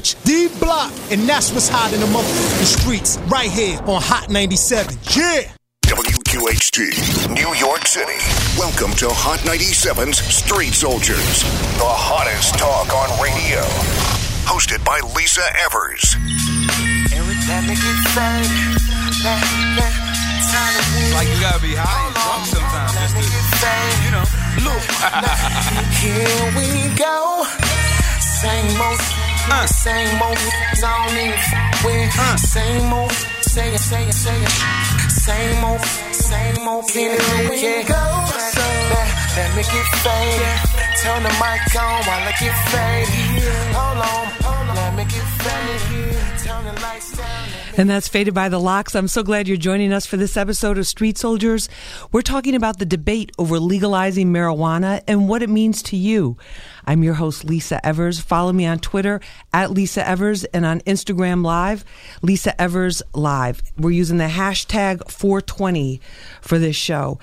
D Block, and that's what's hot in the motherfucking streets, right here on Hot 97. Yeah! WQHT, New York City. Welcome to Hot 97's Street Soldiers, the hottest talk on radio. Hosted by Lisa Evers. Every time they get fake, that, that, time to win. Like you gotta be high and drunk sometimes just to, you know. Look, here we go. Same old, Uh. same old. Don't even with. Uh. Same old, say it, say it, say it. Same old, same old. We go. Let, let me get faded. Turn the mic on while I get faded. Hold on, hold on. Let me get faded. Turn the lights down. And that's Faded by the LOX. I'm so glad you're joining us for this episode of Street Soldiers. We're talking about the debate over legalizing marijuana and what it means to you. I'm your host, Lisa Evers. Follow me on Twitter at Lisa Evers and on Instagram Live, Lisa Evers Live. We're using the hashtag 420 for this show.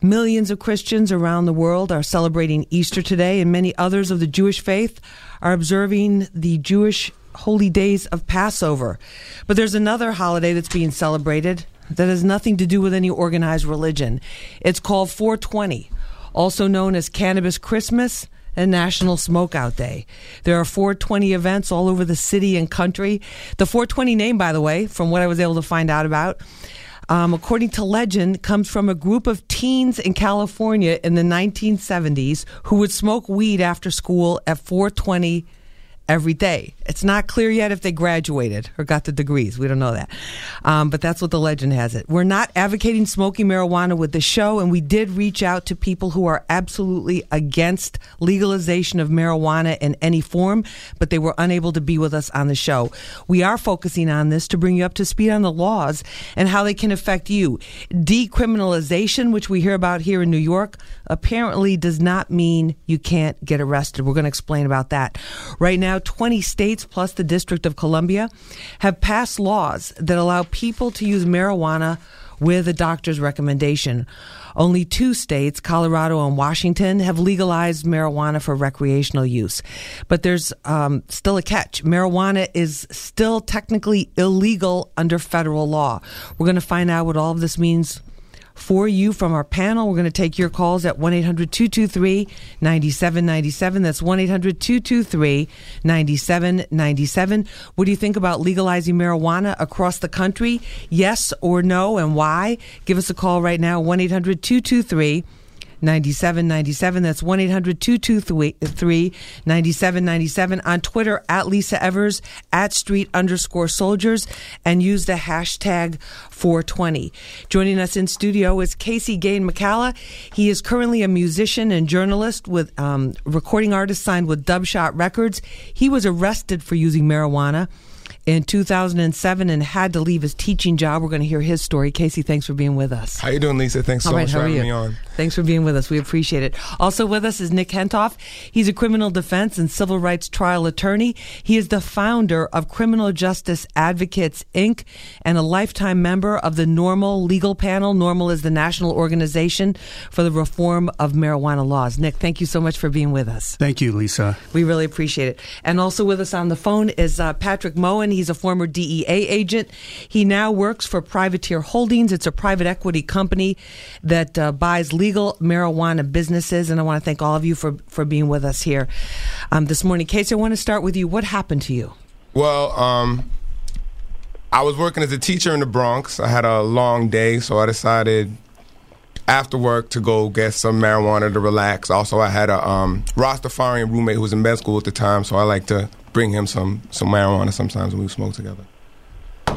Millions of Christians around the world are celebrating Easter today, and many others of the Jewish faith are observing the Jewish holy days of Passover. But there's another holiday that's being celebrated that has nothing to do with any organized religion. It's called 420, also known as Cannabis Christmas and National Smokeout Day. There are 420 events all over the city and country. The 420 name, by the way, from what I was able to find out about, um, according to legend, comes from a group of teens in California in the 1970s who would smoke weed after school at 420 every day. It's not clear yet if they graduated or got the degrees. We don't know that. Um, but that's what the legend has it. We're not advocating smoking marijuana with the show, and we did reach out to people who are absolutely against legalization of marijuana in any form, but they were unable to be with us on the show. We are focusing on this to bring you up to speed on the laws and how they can affect you. Decriminalization, which we hear about here in New York, apparently does not mean you can't get arrested. We're going to explain about that. Right now, 20 states plus the District of Columbia have passed laws that allow people to use marijuana with a doctor's recommendation. Only two states, Colorado and Washington, have legalized marijuana for recreational use. But there's um, still a catch. Marijuana is still technically illegal under federal law. We're going to find out what all of this means for you from our panel. We're going to take your calls at 1 800 223 9797. That's 1 800 223 9797. What do you think about legalizing marijuana across the country? Yes or no, and why? Give us a call right now 1 800 223 9797. That's 1 800 223 9797. On Twitter, at Lisa Evers, at street underscore soldiers, and use the hashtag 420. Joining us in studio is Casey Gane McCalla. He is currently a musician and journalist with um, recording artist signed with Dubshot Records. He was arrested for using marijuana in 2007 and had to leave his teaching job. We're going to hear his story. Casey, thanks for being with us. How are you doing, Lisa? Thanks so All right, much how for are having you? me on. Thanks for being with us. We appreciate it. Also with us is Nick Hentoff. He's a criminal defense and civil rights trial attorney. He is the founder of Criminal Justice Advocates Inc. and a lifetime member of the NORML Legal Panel. NORML is the national organization for the reform of marijuana laws. Nick, thank you so much for being with us. Thank you, Lisa. We really appreciate it. And also with us on the phone is uh, Patrick Moen. He's a former DEA agent. He now works for Privateer Holdings. It's a private equity company that uh, buys legal marijuana businesses. And I want to thank all of you for, for being with us here um, this morning. Casey, I want to start with you. What happened to you? Well, um, I was working as a teacher in the Bronx. I had a long day, so I decided after work to go get some marijuana to relax. Also, I had a um, Rastafarian roommate who was in med school at the time, so I like to bring him some some marijuana sometimes when we smoke together.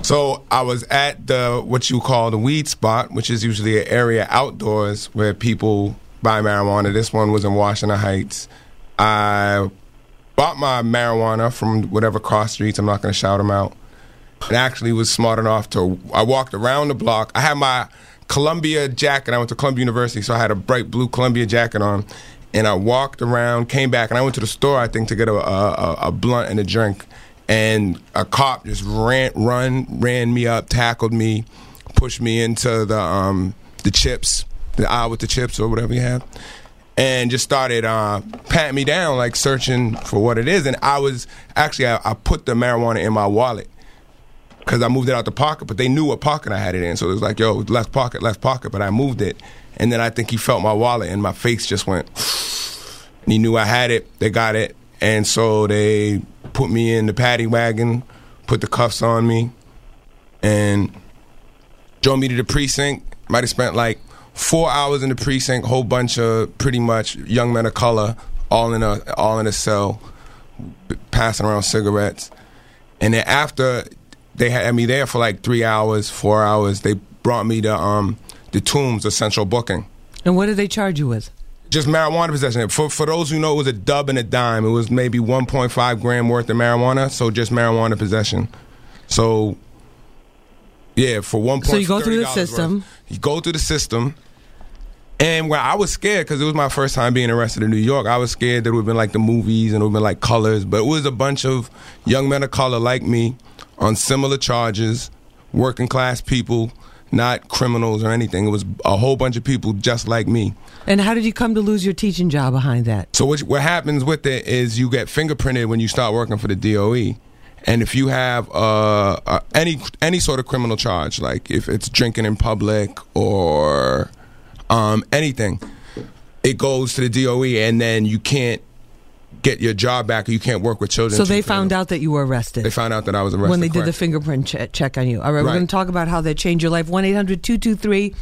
So I was at the what you call the weed spot, which is usually an area outdoors where people buy marijuana. This one was in Washington Heights. I bought my marijuana from whatever cross streets. I'm not going to shout them out. And actually was smart enough to. I walked around the block. I had my Columbia jacket. I went to Columbia University, so I had a bright blue Columbia jacket on. And I walked around, came back, and I went to the store. I think to get a a, a- blunt and a drink. And a cop just ran, run, ran me up, tackled me, pushed me into the um the chips, the aisle with the chips or whatever you have. and just started uh, patting me down, like searching for what it is. And I was actually I, I put the marijuana in my wallet because I moved it out the pocket, but they knew what pocket I had it in. So it was like, yo, left pocket, left pocket, but I moved it. And then I think he felt my wallet and my face just went, and he knew I had it. They got it. And so they put me in the paddy wagon, put the cuffs on me, and drove me to the precinct. Might have spent like four hours in the precinct, whole bunch of pretty much young men of color, all in a all in a cell, passing around cigarettes. And then after they had me there for like three hours, four hours. They brought me to um, the Tombs of Central Booking. And what did they charge you with? Just marijuana possession. For for those who know, it was a dub and a dime. It was maybe 1.5 gram worth of marijuana. So just marijuana possession. So yeah, for one point. So you go through the system. Worth, you go through the system. And when I was scared because it was my first time being arrested in New York, I was scared that it would have been like the movies and it would have been like colors. But it was a bunch of young men of color like me on similar charges, working class people, not criminals or anything. It was a whole bunch of people just like me. And how did you come to lose your teaching job behind that? So what, what happens with it is you get fingerprinted when you start working for the DOE. And if you have uh, uh, any any sort of criminal charge, like if it's drinking in public or um, anything, it goes to the DOE, and then you can't get your job back or you can't work with children. So they found out that you were arrested. They found out that I was arrested when they did correct. the fingerprint ch- check on you. All right, we're going to talk about how that changed your life. One 223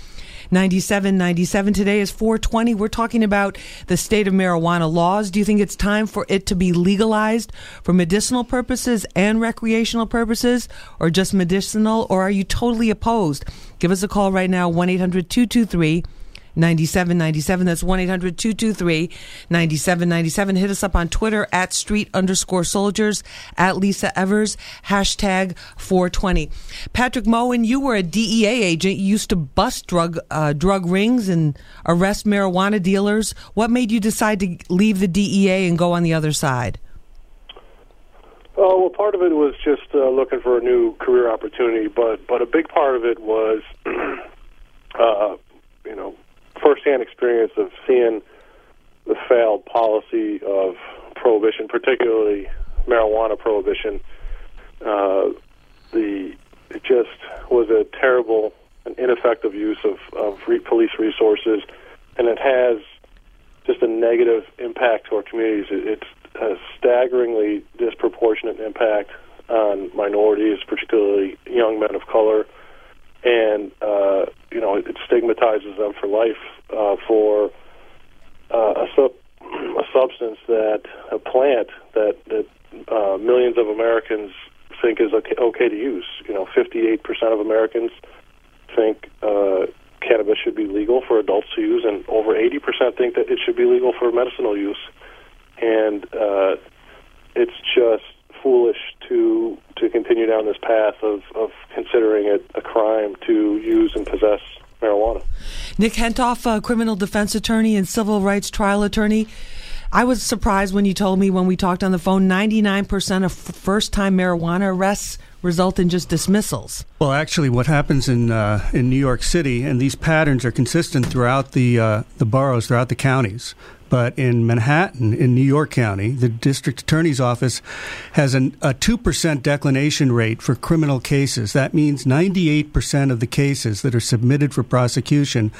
9797 Today is 420. We're talking about the state of marijuana laws. Do you think it's time for it to be legalized for medicinal purposes and recreational purposes, or just medicinal, or are you totally opposed? Give us a call right now, 1 800 223 9797. That's 1 800 223 9797. Hit us up on Twitter at street underscore soldiers, at Lisa Evers, hashtag 420. Patrick Moen, you were a DEA agent. You used to bust drug, uh, drug rings and arrest marijuana dealers. What made you decide to leave the DEA and go on the other side? Oh well, part of it was just uh, looking for a new career opportunity, but but a big part of it was, uh, experience of seeing the failed policy of prohibition, particularly marijuana prohibition. Uh, the it just was a terrible and ineffective use of of police resources, and it has just a negative impact to our communities. It, it's a staggeringly disproportionate impact on minorities, particularly young men of color, and uh, you know it, it stigmatizes them for life uh, for uh, a, sub- a substance that a plant that that uh, millions of Americans think is okay, okay to use. You know, 58% of Americans think uh, cannabis should be legal for adults to use, and over 80% think that it should be legal for medicinal use. And uh, it's just foolish to to continue down this path of, of considering it a crime to use and possess marijuana. Nick Hentoff, a criminal defense attorney and civil rights trial attorney. I was surprised when you told me when we talked on the phone 99% of first time marijuana arrests result in just dismissals. Well, actually, what happens in uh, in New York City, and these patterns are consistent throughout the uh, the boroughs, throughout the counties. But in Manhattan, in New York County, the district attorney's office has an, a two percent declination rate for criminal cases. That means ninety eight percent of the cases that are submitted for prosecution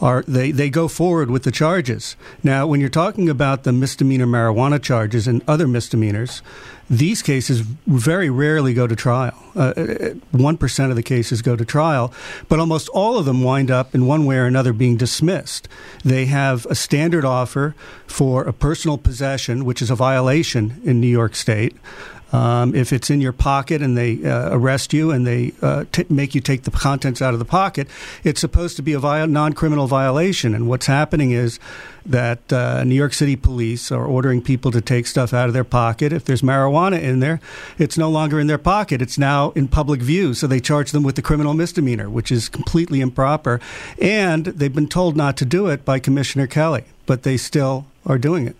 are they, they go forward with the charges. Now, when you're talking about the misdemeanor marijuana charges and other misdemeanors, these cases very rarely go to trial. One uh, of the cases go to trial, but almost all of them wind up in one way or another being dismissed. They have a standard offer for a personal possession, which is a violation in New York State. Um, if it's in your pocket and they uh, arrest you and they uh, t- make you take the contents out of the pocket, it's supposed to be a vi- non-criminal violation. And what's happening is that uh, New York City police are ordering people to take stuff out of their pocket. If there's marijuana in there, it's no longer in their pocket. It's now in public view. So they charge them with the criminal misdemeanor, which is completely improper. And they've been told not to do it by Commissioner Kelly, but they still are doing it.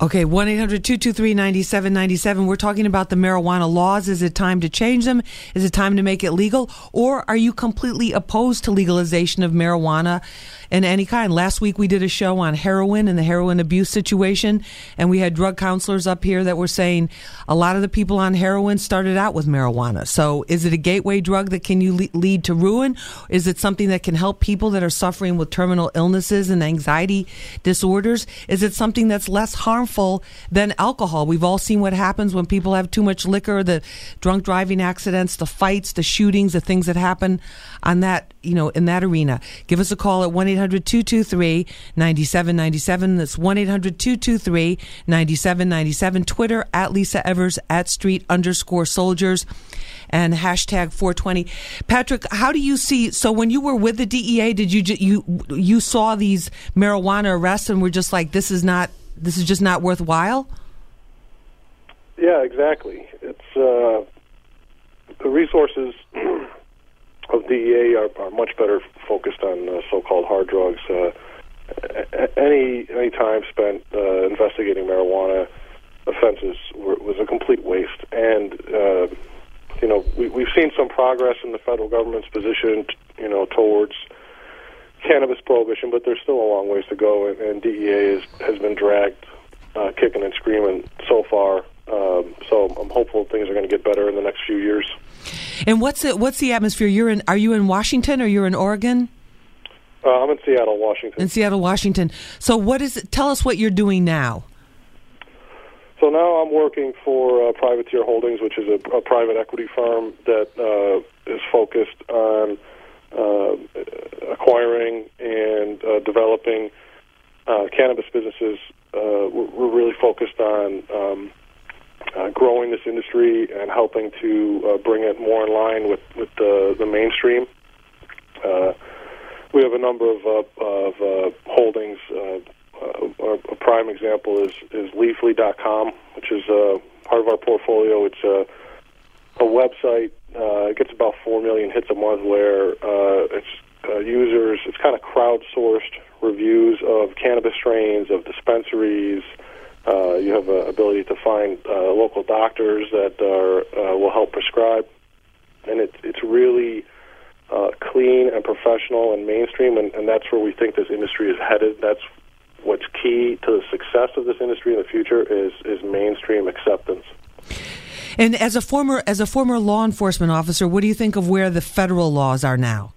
Okay, 1 800 223 9797. We're talking about the marijuana laws. Is it time to change them? Is it time to make it legal? Or are you completely opposed to legalization of marijuana in any kind. Last week we did a show on heroin and the heroin abuse situation, and we had drug counselors up here that were saying a lot of the people on heroin started out with marijuana. So, is it a gateway drug that can you lead to ruin? Is it something that can help people that are suffering with terminal illnesses and anxiety disorders? Is it something that's less harmful than alcohol? We've all seen what happens when people have too much liquor, the drunk driving accidents, the fights, the shootings, the things that happen on that, you know, in that arena. Give us a call at 1-800-223-9797. That's 1-800-223-9797. Twitter at Lisa Evers at street underscore soldiers and hashtag 420. Patrick, how do you see? So when you were with the DEA, did you you you saw these marijuana arrests and were just like, this is not this is just not worthwhile? Yeah, exactly. It's uh, the resources of DEA are, are much better focused on uh, so-called hard drugs. Uh, any any time spent uh, investigating marijuana offenses were, was a complete waste, and uh, you know, we, we've seen some progress in the federal government's position, you know, towards cannabis prohibition, but there's still a long ways to go, and, and DEA is, has been dragged uh, kicking and screaming so far. I'm hopeful things are going to get better in the next few years. And what's the, what's the atmosphere? You're in? Are you in Washington or you're in Oregon? Uh, I'm in Seattle, Washington. In Seattle, Washington. So what is? It, tell us what you're doing now. So now I'm working for uh, Privateer Holdings, which is a, a private equity firm that uh, is focused on uh, acquiring and uh, developing uh, cannabis businesses. Uh, we're, we're really focused on um, uh, growing this industry and helping to uh, bring it more in line with, with the, the mainstream. Uh, we have a number of, uh, of uh, holdings. Uh, uh, a prime example is is Leafly.com, which is uh, part of our portfolio. It's a a website. Uh, it gets about four million hits a month, where uh, it's uh, users. It's kind of crowdsourced reviews of cannabis strains, of dispensaries. Uh, you have the ability to find uh, local doctors that are, uh, will help prescribe, and it's it's really uh, clean and professional and mainstream, and, and that's where we think this industry is headed. That's what's key to the success of this industry in the future is is mainstream acceptance. And as a former as a former law enforcement officer, what do you think of where the federal laws are now?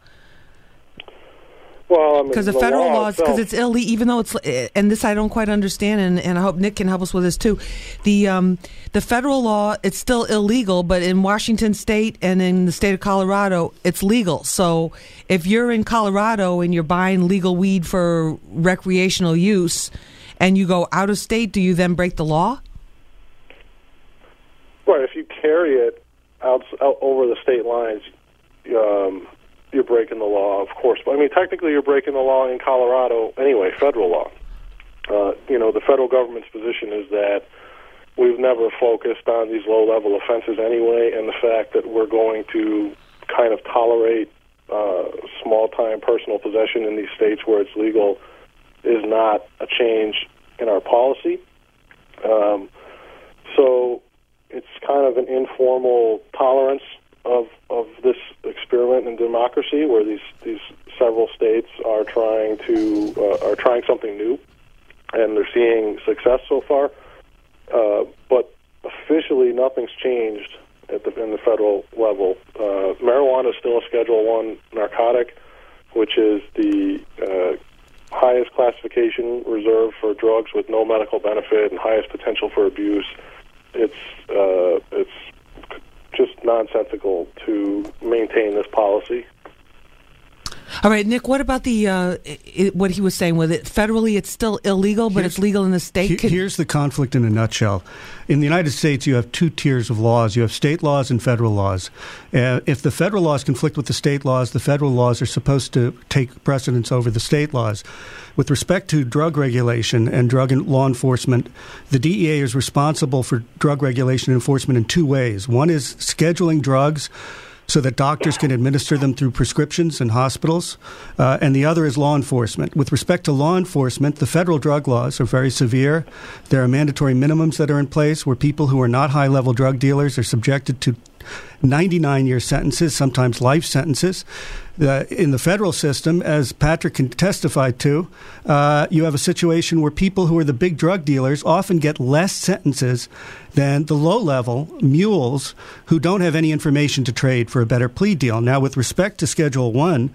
Well, because I mean, the, the, federal law laws, because it's illegal, even though it's, and this I don't quite understand, and, and I hope Nick can help us with this too. The um, the federal law, it's still illegal, but in Washington State and in the state of Colorado, it's legal. So if you're in Colorado and you're buying legal weed for recreational use, and you go out of state, do you then break the law? Well, If you carry it out, out over the state lines. Um, you're breaking the law, of course. But I mean, technically, you're breaking the law in Colorado anyway, federal law. Uh, you know, the federal government's position is that we've never focused on these low-level offenses anyway, and the fact that we're going to kind of tolerate uh, small-time personal possession in these states where it's legal is not a change in our policy. Um, so it's kind of an informal tolerance of of this experiment in democracy, where these these several states are trying to uh, are trying something new, and they're seeing success so far. Uh, but officially, nothing's changed at the in the federal level. Uh, marijuana is still a Schedule One narcotic, which is the uh, highest classification reserved for drugs with no medical benefit and highest potential for abuse. It's uh, it's just nonsensical to maintain this policy. All right, Nick. What about the uh, it, what he was saying with it? Federally, it's still illegal, but here's, it's legal in the state. Can, here's the conflict in a nutshell. In the United States, you have two tiers of laws. You have state laws and federal laws. Uh, if the federal laws conflict with the state laws, the federal laws are supposed to take precedence over the state laws. With respect to drug regulation and drug law enforcement, the DEA is responsible for drug regulation and enforcement in two ways. One is scheduling drugs so that doctors can administer them through prescriptions in hospitals, uh, and the other is law enforcement. With respect to law enforcement, the federal drug laws are very severe. There are mandatory minimums that are in place where people who are not high level drug dealers are subjected to 99 year sentences, sometimes life sentences. Uh, in the federal system, as Patrick can testify to, uh, you have a situation where people who are the big drug dealers often get less sentences than the low level mules who don't have any information to trade for a better plea deal. Now, with respect to Schedule 1,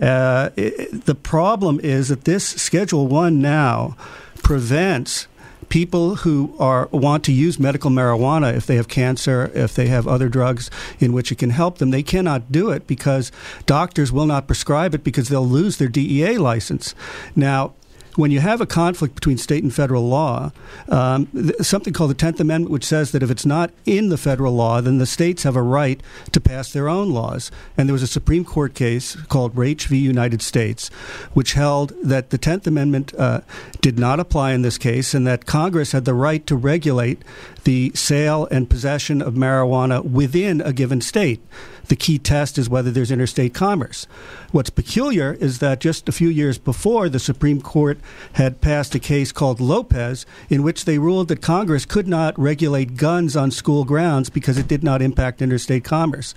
uh, it, the problem is that this Schedule 1 now prevents people who are want to use medical marijuana if they have cancer, if they have other drugs in which it can help them, they cannot do it because doctors will not prescribe it because they'll lose their DEA license. Now, when you have a conflict between state and federal law, um, th- something called the Tenth Amendment, which says that if it's not in the federal law, then the states have a right to pass their own laws. And there was a Supreme Court case called Raich v. United States, which held that the Tenth Amendment uh, did not apply in this case, and that Congress had the right to regulate the sale and possession of marijuana within a given state. The key test is whether there's interstate commerce. What's peculiar is that just a few years before, the Supreme Court had passed a case called Lopez, in which they ruled that Congress could not regulate guns on school grounds because it did not impact interstate commerce.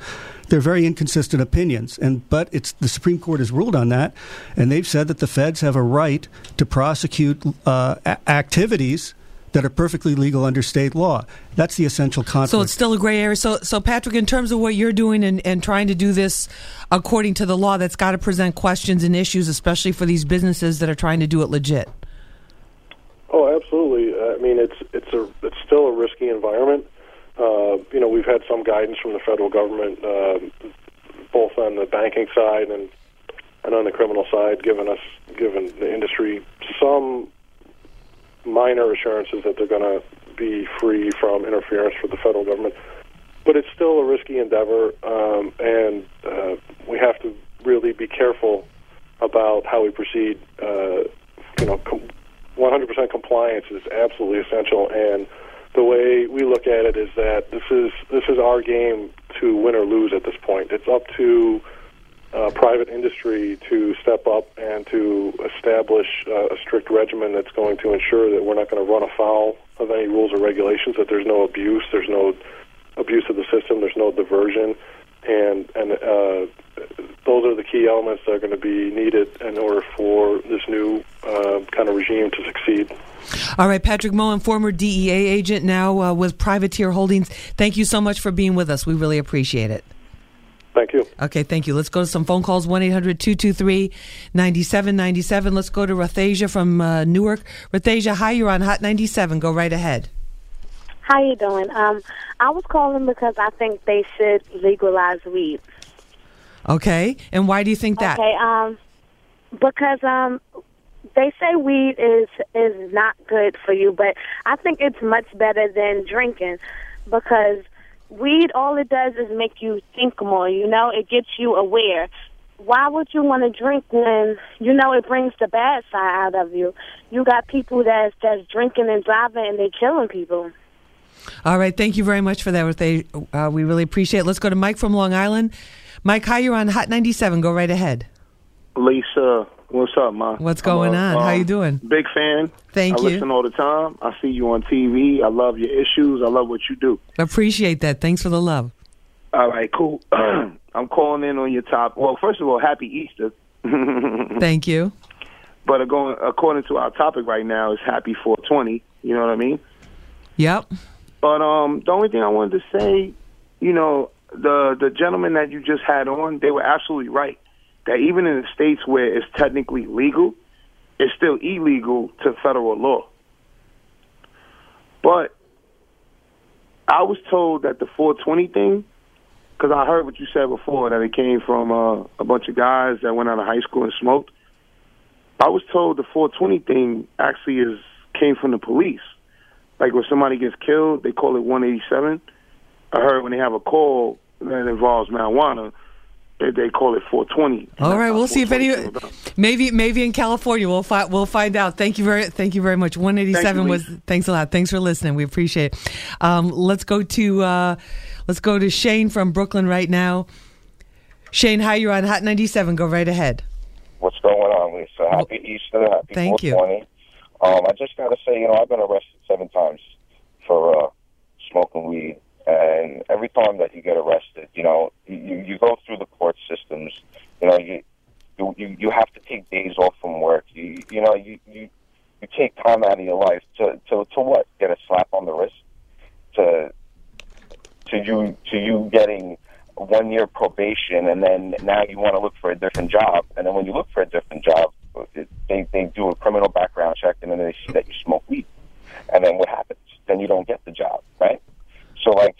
They're very inconsistent opinions, and but it's the Supreme Court has ruled on that, and they've said that the feds have a right to prosecute uh, a- activities that are perfectly legal under state law. That's the essential conflict. So it's still a gray area. So, so Patrick, in terms of what you're doing and, and trying to do this according to the law, that's got to present questions and issues, especially for these businesses that are trying to do it legit. Oh, absolutely. I mean, it's it's a it's still a risky environment. Uh, you know, we've had some guidance from the federal government, uh, both on the banking side and and on the criminal side, giving us given the industry some minor assurances that they're going to be free from interference for the federal government. But it's still a risky endeavor, um, and uh, we have to really be careful about how we proceed. Uh, you know, com- 100% compliance is absolutely essential, and the way we look at it is that this is this is our game to win or lose at this point. It's up to uh, private industry to step up and to establish uh, a strict regimen that's going to ensure that we're not going to run afoul of any rules or regulations. That there's no abuse, there's no abuse of the system, there's no diversion, and and uh, those are the key elements that are going to be needed in order for this new uh, kind of regime to succeed. All right, Patrick Mullen, former DEA agent, now uh, with Privateer Holdings. Thank you so much for being with us. We really appreciate it. Thank you. Okay, thank you. Let's go to some phone calls 1 800 223 9797. Let's go to Rathasia from uh, Newark. Rathasia, hi, you're on Hot 97. Go right ahead. How you doing? Um, I was calling because I think they should legalize weed. Okay, and why do you think that? Okay, um, because um, they say weed is is not good for you, but I think it's much better than drinking because weed all it does is make you think more. You know, it gets you aware. Why would you want to drink when you know it brings the bad side out of you? You got people that's that's drinking and driving and they're killing people. All right, thank you very much for that. Rathasia. Uh, we really appreciate it. Let's go to Mike from Long Island. Mike, hi, you're on Hot 97. Go right ahead. Lisa, what's up, ma? What's going on? How um, you doing? Big fan. Thank you. I you. listen all the time. I see you on TV. I love your issues. I love what you do. Appreciate that. Thanks for the love. All right, cool. I'm calling in on your top. Well, first of all, happy Easter. Thank you. But going according to our topic right now is happy 420. You know what I mean? Yep. But um, the only thing I wanted to say, you know, the the gentleman that you just had on, they were absolutely right. That even in the states where it's technically legal, it's still illegal to federal law. But I was told that the 420 thing, because I heard what you said before, that it came from uh, a bunch of guys that went out of high school and smoked. I was told the 420 thing actually is came from the police. Like when somebody gets killed, they call it 187. I heard when they have a call that involves marijuana, they, they call it 420. All right, we'll see if any. 420 came about. Maybe, maybe in California, we'll find we'll find out. Thank you very, thank you very much. One eighty seven Thank you, was. Thanks a lot. Thanks for listening. We appreciate. it. Um, let's go to uh, let's go to Shane from Brooklyn right now. Shane, hi, you're on Hot ninety seven. Go right ahead. What's going on, Lisa? Happy Easter. Happy Thank you. 420. Um, I just got to say, you know, I've been arrested seven times for uh, smoking weed. And every time that you get arrested, you know, you, you go through the court systems. You know, you you you, have to take days off from work. You you know you you you take time out of your life to to to what? Get a slap on the wrist to to you to you getting one year probation, and then now you want to look for a different job, and then when you look for a different job, they they do a criminal background check, and then they see that you smoke weed, and then what happens? Then you don't get the job, right? So like,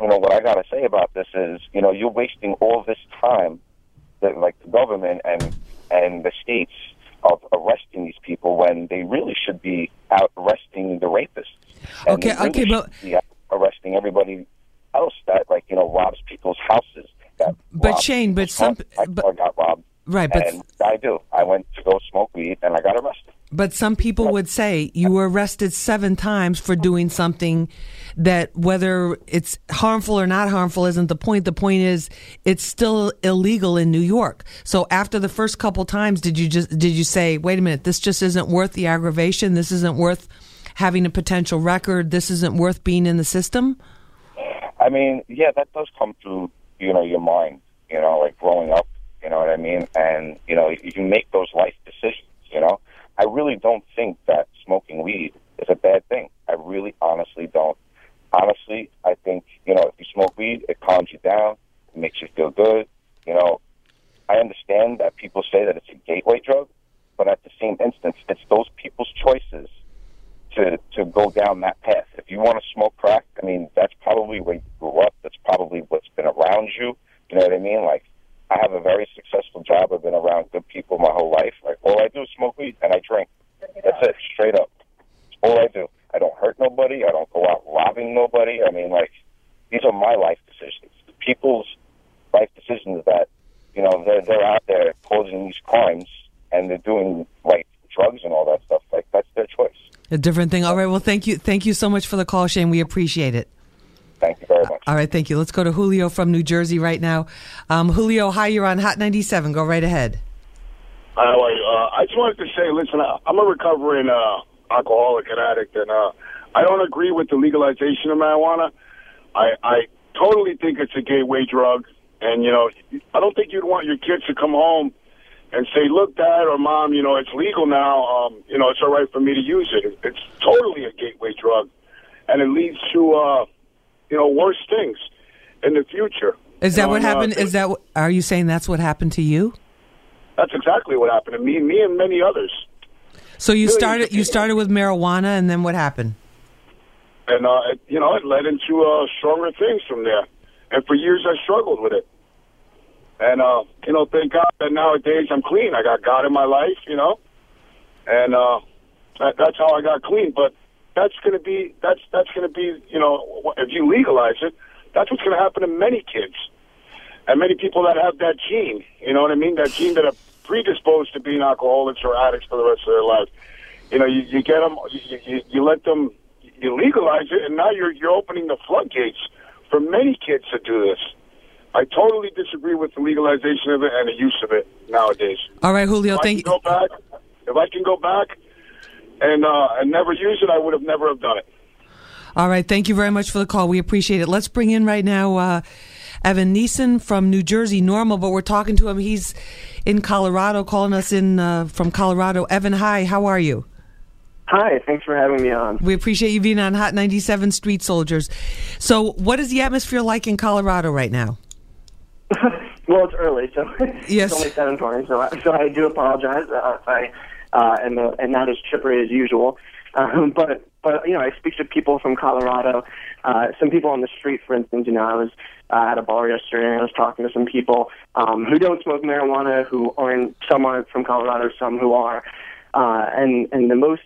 you know, what I gotta say about this is, you know, you're wasting all this time that like the government and and the states of arresting these people when they really should be out arresting the rapists. And Okay, really okay, but- should be out arresting everybody else that like you know robs people's houses. But Shane, but some- my car got robbed. Right, but- and I do. I went to go smoke weed and I got arrested. But some people would say you were arrested seven times for doing something that, whether it's harmful or not harmful, isn't the point. The point is, it's still illegal in New York. So after the first couple times, did you just did you say, "Wait a minute, this just isn't worth the aggravation. This isn't worth having a potential record. This isn't worth being in the system"? I mean, yeah, that does come through, you know, your mind, you know, like growing up, you know what I mean? And, you know, you make those life decisions, you know? I really don't think that smoking weed is a bad thing. I really honestly don't. Honestly, I think, you know, if you smoke weed, it calms you down, it makes you feel good. You know, I understand that people say that it's a gateway drug, but at the same instance, it's those people's choices to to go down that path. If you want to smoke crack, I mean, that's probably where you grew up. That's probably what's been around you. You know what I mean? Like, I have a very successful job. I've been around good people my whole life. Like, all I do is smoke weed and I drink. That's it, straight up. It's all I do. I don't hurt nobody. I don't go out robbing nobody. I mean, like, these are my life decisions. People's life decisions that, you know, they're they're out there causing these crimes and they're doing like drugs and all that stuff. Like, that's their choice. A different thing. All right. Well, thank you. Thank you so much for the call, Shane. We appreciate it. Thank you very much. All right. Thank you. Let's go to Julio from New Jersey right now. Um, Julio, hi. You're on Hot 97. Go right ahead. How are you? Uh, I just wanted to say, listen, I- I'm a recovering uh, alcoholic and addict, and uh, I don't agree with the legalization of marijuana. I, I totally think it's a gateway drug, and you know, I don't think you'd want your kids to come home and say, "Look, Dad or Mom, you know, it's legal now. Um, you know, it's all right for me to use it." It- It's totally a gateway drug, and it leads to, uh, you know, worse things in the future. Is You that know, what uh, happened? Is that? Are you saying that's what happened to you? That's exactly what happened to me, me and many others. So you started. You started with marijuana, and then what happened? and uh, it, you know, it led into uh, stronger things from there. And for years, I struggled with it. And uh, you know, thank God that nowadays I'm clean. I got God in my life, you know, and uh, that, that's how I got clean. But that's going to be that's that's going to be you know, if you legalize it, that's what's going to happen to many kids and many people that have that gene. You know what I mean? That gene that predisposed to being alcoholics or addicts for the rest of their life. You know, you, you get them, you, you, you let them, you legalize it, and now you're you're opening the floodgates for many kids to do this. I totally disagree with the legalization of it and the use of it nowadays. All right, Julio. If Thank can go back, if I can go back and uh, and never use it, I would have never have done it. All right. Thank you very much for the call. We appreciate it. Let's bring in right now uh, Evan Nison from New Jersey, NORML, but we're talking to him. He's in Colorado, calling us in uh, from Colorado. Evan, hi. How are you? Hi, thanks for having me on. We appreciate you being on Hot 97 Street Soldiers. So, what is the atmosphere like in Colorado right now? Well, it's early, so Yes. it's only seven twenty. So, I, so I do apologize uh, if I uh, am uh, and not as chippery as usual. Um, but but you know, I speak to people from Colorado. Uh, some people on the street, for instance. You know, I was uh, at a bar yesterday and I was talking to some people um, who don't smoke marijuana, who aren't. Some aren't from Colorado, some who are. Uh, and and the most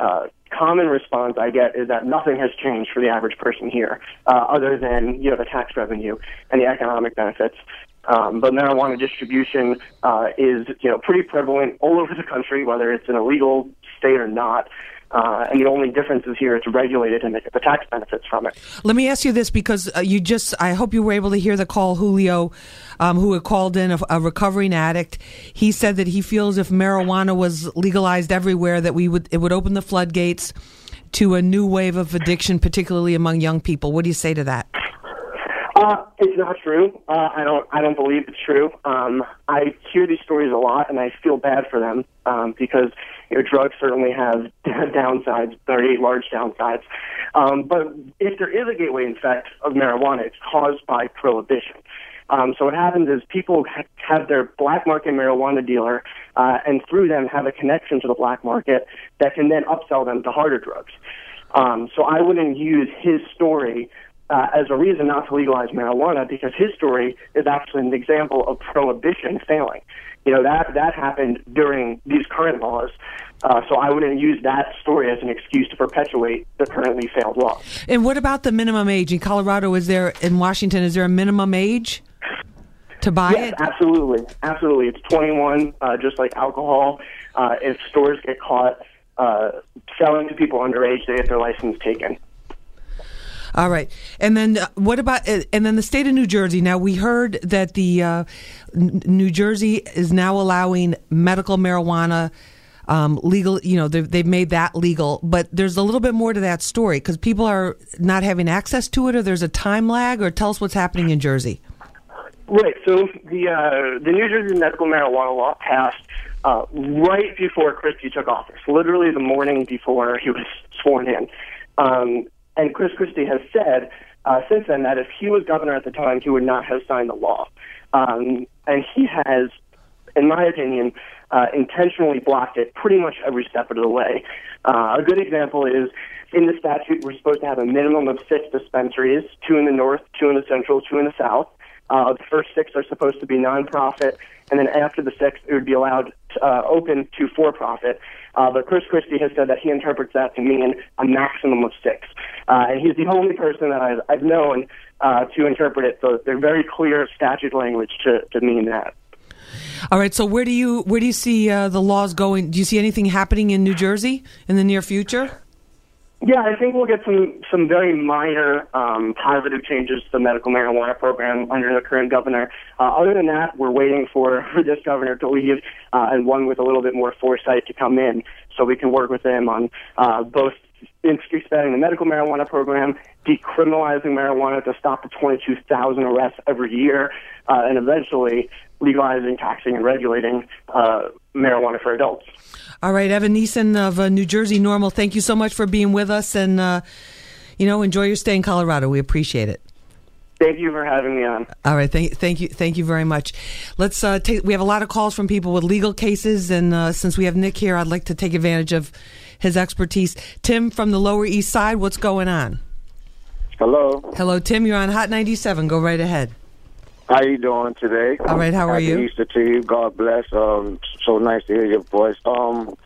uh, common response I get is that nothing has changed for the average person here, uh, other than you know the tax revenue and the economic benefits. Um, but marijuana distribution uh, is you know pretty prevalent all over the country, whether it's an illegal state or not. Uh, and the only difference is here it's regulated and they get the tax benefits from it. Let me ask you this because uh, you just, I hope you were able to hear the call, Julio, um, who had called in, a, a recovering addict. He said that he feels if marijuana was legalized everywhere, that we would, it would open the floodgates to a new wave of addiction, particularly among young people. What do you say to that? Uh, it's not true. Uh, I don't. I don't believe it's true. Um, I hear these stories a lot, and I feel bad for them um, because you know drugs certainly have downsides, very large downsides. Um, but if there is a gateway effect of marijuana, it's caused by prohibition. Um, so what happens is people have their black market marijuana dealer, uh, and through them have a connection to the black market that can then upsell them to harder drugs. Um, so I wouldn't use his story uh, as a reason not to legalize marijuana because his story is actually an example of prohibition failing. You know that that happened during these current laws, uh, so I wouldn't use that story as an excuse to perpetuate the currently failed law. And what about the minimum age in Colorado? Is there in Washington? Is there a minimum age to buy yes, it? absolutely, absolutely. It's 21, uh, just like alcohol. Uh, if stores get caught uh, selling to people underage, they get their license taken. All right, and then uh, what about uh, and then the state of New Jersey? Now we heard that the uh, N- New Jersey is now allowing medical marijuana. Um, legal, you know, they've, they've made that legal, but there's a little bit more to that story because people are not having access to it, or there's a time lag, or tell us what's happening in Jersey. Right. So the uh, the New Jersey medical marijuana law passed uh, right before Christie took office, literally the morning before he was sworn in. Um, and Chris Christie has said uh, since then that if he was governor at the time, he would not have signed the law. Um, and he has, in my opinion, uh, intentionally blocked it pretty much every step of the way. Uh, a good example is in the statute, we're supposed to have a minimum of six dispensaries two in the north, two in the central, two in the south. Uh, the first six are supposed to be nonprofit, and then after the sixth, it would be allowed uh, open to for-profit. Uh, but Chris Christie has said that he interprets that to mean a maximum of six, uh, and he's the only person that I've, I've known uh, to interpret it. So they're very clear statute language to, to mean that. All right, so where do you where do you see uh, the laws going? Do you see anything happening in New Jersey in the near future? Yeah, I think we'll get some some very minor um, positive changes to the medical marijuana program under the current governor. Uh, other than that, we're waiting for this governor to leave uh, and one with a little bit more foresight to come in, so we can work with him on uh, both expanding the medical marijuana program, decriminalizing marijuana to stop the 22,000 arrests every year, uh, and eventually legalizing, taxing, and regulating uh, marijuana for adults. All right, Evan Nison of uh, New Jersey NORML, thank you so much for being with us, and uh, you know, enjoy your stay in Colorado. We appreciate it. Thank you for having me on. All right, thank, thank you, thank you very much. Let's uh, take. We have a lot of calls from people with legal cases, and uh, since we have Nick here, I'd like to take advantage of his expertise. Tim from the Lower East Side, what's going on? Hello. Hello, Tim. You're on Hot 97. Go right ahead. How you doing today? All right, how are Happy you? Easter to you. God bless. Um, so nice to hear your voice. Um,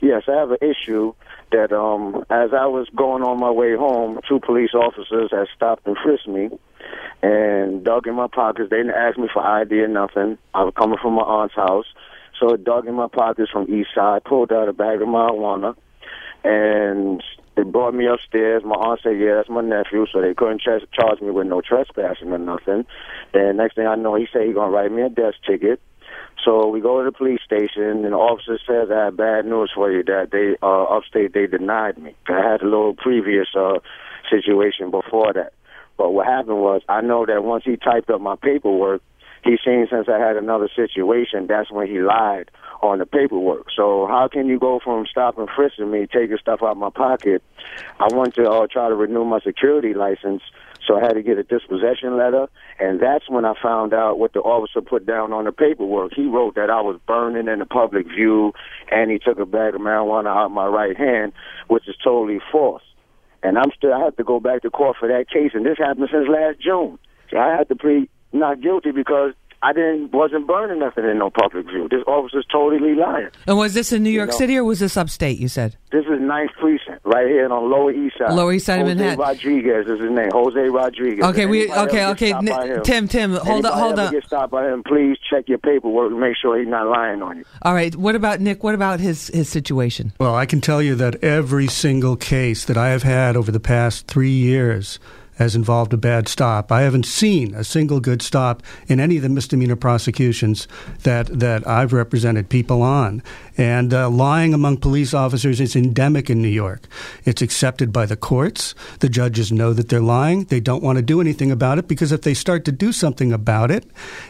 yes, I have an issue that um, as I was going on my way home, two police officers had stopped and frisked me and dug in my pockets. They didn't ask me for ID or nothing. I was coming from my aunt's house, so dug in my pockets from East Side, pulled out a bag of marijuana, and they brought me upstairs. My aunt said, "Yeah, that's my nephew," so they couldn't ch- charge me with no trespassing or nothing. Then next thing I know, he said he gonna write me a desk ticket. So we go to the police station, and the officer says, "I have bad news for you. That they uh, upstate they denied me. I had a little previous uh, situation before that. But what happened was, I know that once he typed up my paperwork, he seen since I had another situation, that's when he lied on the paperwork. So how can you go from stopping frisking me, taking stuff out of my pocket? I went to uh, try to renew my security license, so I had to get a dispossession letter, and that's when I found out what the officer put down on the paperwork. He wrote that I was burning in the public view, and he took a bag of marijuana out of my right hand, which is totally false. And I'm still I have to go back to court for that case, and this happened since last June. So I had to plead not guilty because I didn't wasn't burning nothing in no public view. This officer's totally lying. And was this in New York know. City or was this upstate? You said. This is Ninth Precinct, right here on Lower East Side. Lower East Side of Jose Manhattan. Rodriguez is his name. Jose Rodriguez. Okay, we okay okay. gets stopped Ni- by him- Tim Tim, hold up hold ever up. Get stopped by him. Please check your paperwork and make sure he's not lying on you. All right. What about Nick? What about his his situation? Well, I can tell you that every single case that I have had over the past three years has involved a bad stop. I haven't seen a single good stop in any of the misdemeanor prosecutions that that I've represented people on. And uh, lying among police officers is endemic in New York. It's accepted by the courts. The judges know that they're lying. They don't want to do anything about it because if they start to do something about it,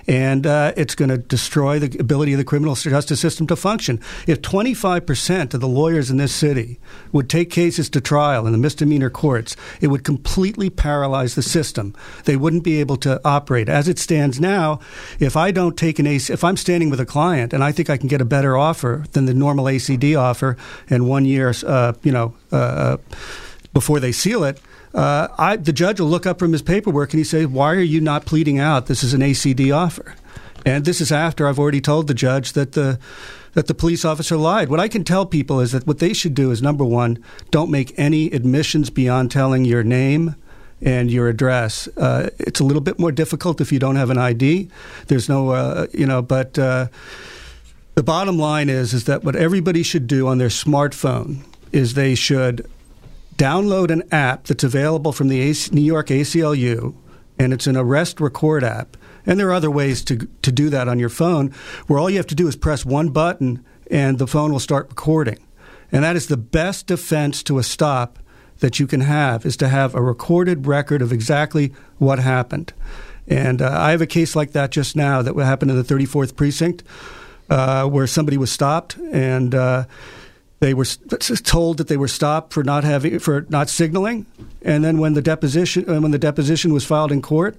and uh, it's going to destroy the ability of the criminal justice system to function. If 25% of the lawyers in this city would take cases to trial in the misdemeanor courts, it would completely paralyze the system. They wouldn't be able to operate. As it stands now, if I don't take an AC, if I'm standing with a client and I think I can get a better offer than the normal ACD offer in one year, uh, you know, uh, before they seal it, uh, I, the judge will look up from his paperwork and he say, "Why are you not pleading out? This is an ACD offer." And this is after I've already told the judge that the that the police officer lied. What I can tell people is that what they should do is number one, don't make any admissions beyond telling your name and your address. Uh, it's a little bit more difficult if you don't have an ID. There's no, uh, you know, but uh, the bottom line is is that what everybody should do on their smartphone is they should download an app that's available from the AC, New York ACLU, and it's an arrest record app. And there are other ways to to do that on your phone, where all you have to do is press one button and the phone will start recording. And that is the best defense to a stop that you can have is to have a recorded record of exactly what happened. And uh, I have a case like that just now that happened in the 34th precinct, uh, where somebody was stopped and. Uh, they were told that they were stopped for not having for not signaling, and then when the deposition uh, when the deposition was filed in court,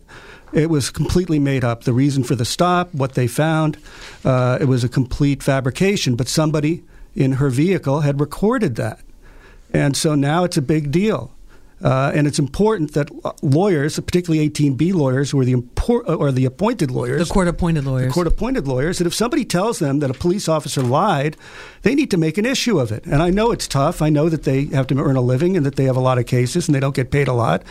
it was completely made up. The reason for the stop, what they found, uh, it was a complete fabrication. But somebody in her vehicle had recorded that, and so now it's a big deal. Uh, and it's important that lawyers, particularly 18B lawyers, who are the impor- or the appointed lawyers, the court-appointed lawyers, court-appointed lawyers, that if somebody tells them that a police officer lied, they need to make an issue of it. And I know it's tough. I know that they have to earn a living and that they have a lot of cases and they don't get paid a lot.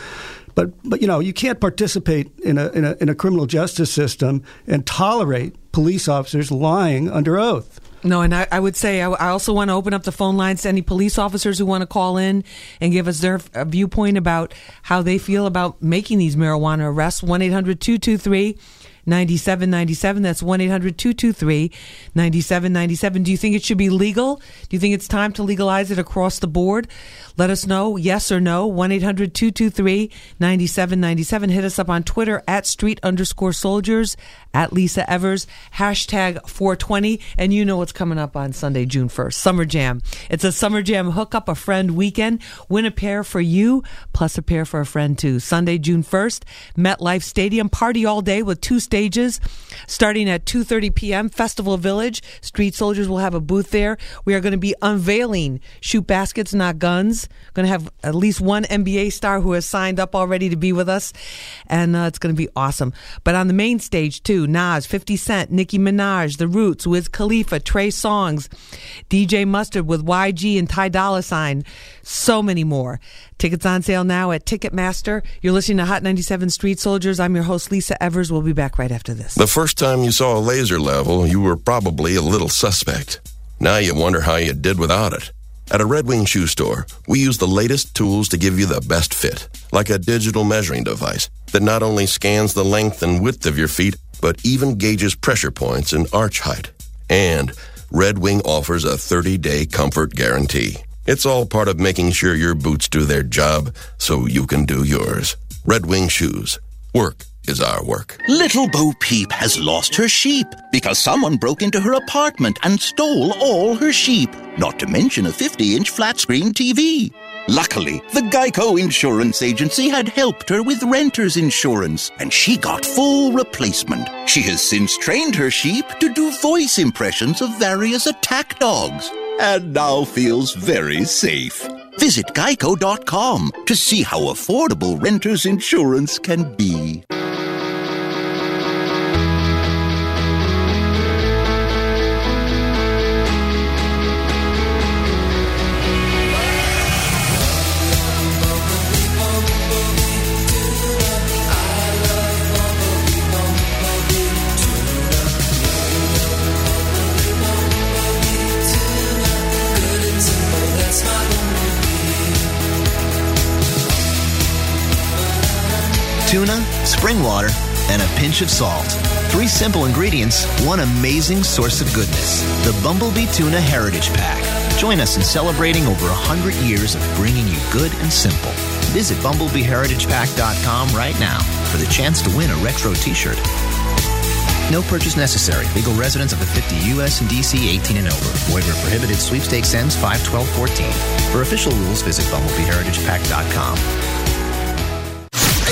But but you know you can't participate in a in a, in a criminal justice system and tolerate police officers lying under oath. No, and I, I would say I, I, also want to open up the phone lines to any police officers who want to call in and give us their uh, viewpoint about how they feel about making these marijuana arrests. 1 800 223 9797. That's 1 800 223 9797. Do you think it should be legal? Do you think it's time to legalize it across the board? Let us know, yes or no. 1 800 223 9797. Hit us up on Twitter at street underscore soldiers, at Lisa Evers, hashtag 420. And you know what's coming up on Sunday, June 1st Summer Jam. It's a Summer Jam hook up a friend weekend. Win a pair for you, plus a pair for a friend too. Sunday, June 1st, MetLife Stadium. Party all day with two stages starting at 2.30 p.m. Festival Village. Street Soldiers will have a booth there. We are going to be unveiling Shoot Baskets, Not Guns Going to have at least one NBA star who has signed up already to be with us, and uh, it's going to be awesome. But on the main stage too, Nas, 50 Cent, Nicki Minaj, The Roots, Wiz Khalifa, Trey Songz, DJ Mustard with YG and Ty Dolla Sign, so many more. Tickets on sale now at Ticketmaster. You're listening to Hot 97 Street Soldiers. I'm your host, Lisa Evers. We'll be back right after this. The first time you saw a laser level, you were probably a little suspect. Now you wonder how you did without it. At a Red Wing shoe store, we use the latest tools to give you the best fit, like a digital measuring device that not only scans the length and width of your feet, but even gauges pressure points and arch height. And Red Wing offers a 30 day comfort guarantee. It's all part of making sure your boots do their job so you can do yours. Red Wing Shoes. Work is our work. Little Bo Peep has lost her sheep because someone broke into her apartment and stole all her sheep, not to mention a 50 inch flat screen TV. Luckily, the Geico Insurance Agency had helped her with renter's insurance, and she got full replacement. She has since trained her sheep to do voice impressions of various attack dogs, and now feels very safe. Visit geico.com to see how affordable renter's insurance can be. Tuna, spring water, and a pinch of salt. Three simple ingredients, one amazing source of goodness. The Bumblebee Tuna Heritage Pack. Join us in celebrating over 100 years of bringing you good and simple. Visit bumblebeeheritagepack.com right now for the chance to win a retro t-shirt. No purchase necessary. Legal residents of the 50 U.S. and D.C. 18 and over. Void where prohibited. Sweepstakes ends 51214. For official rules, visit bumblebeeheritagepack.com.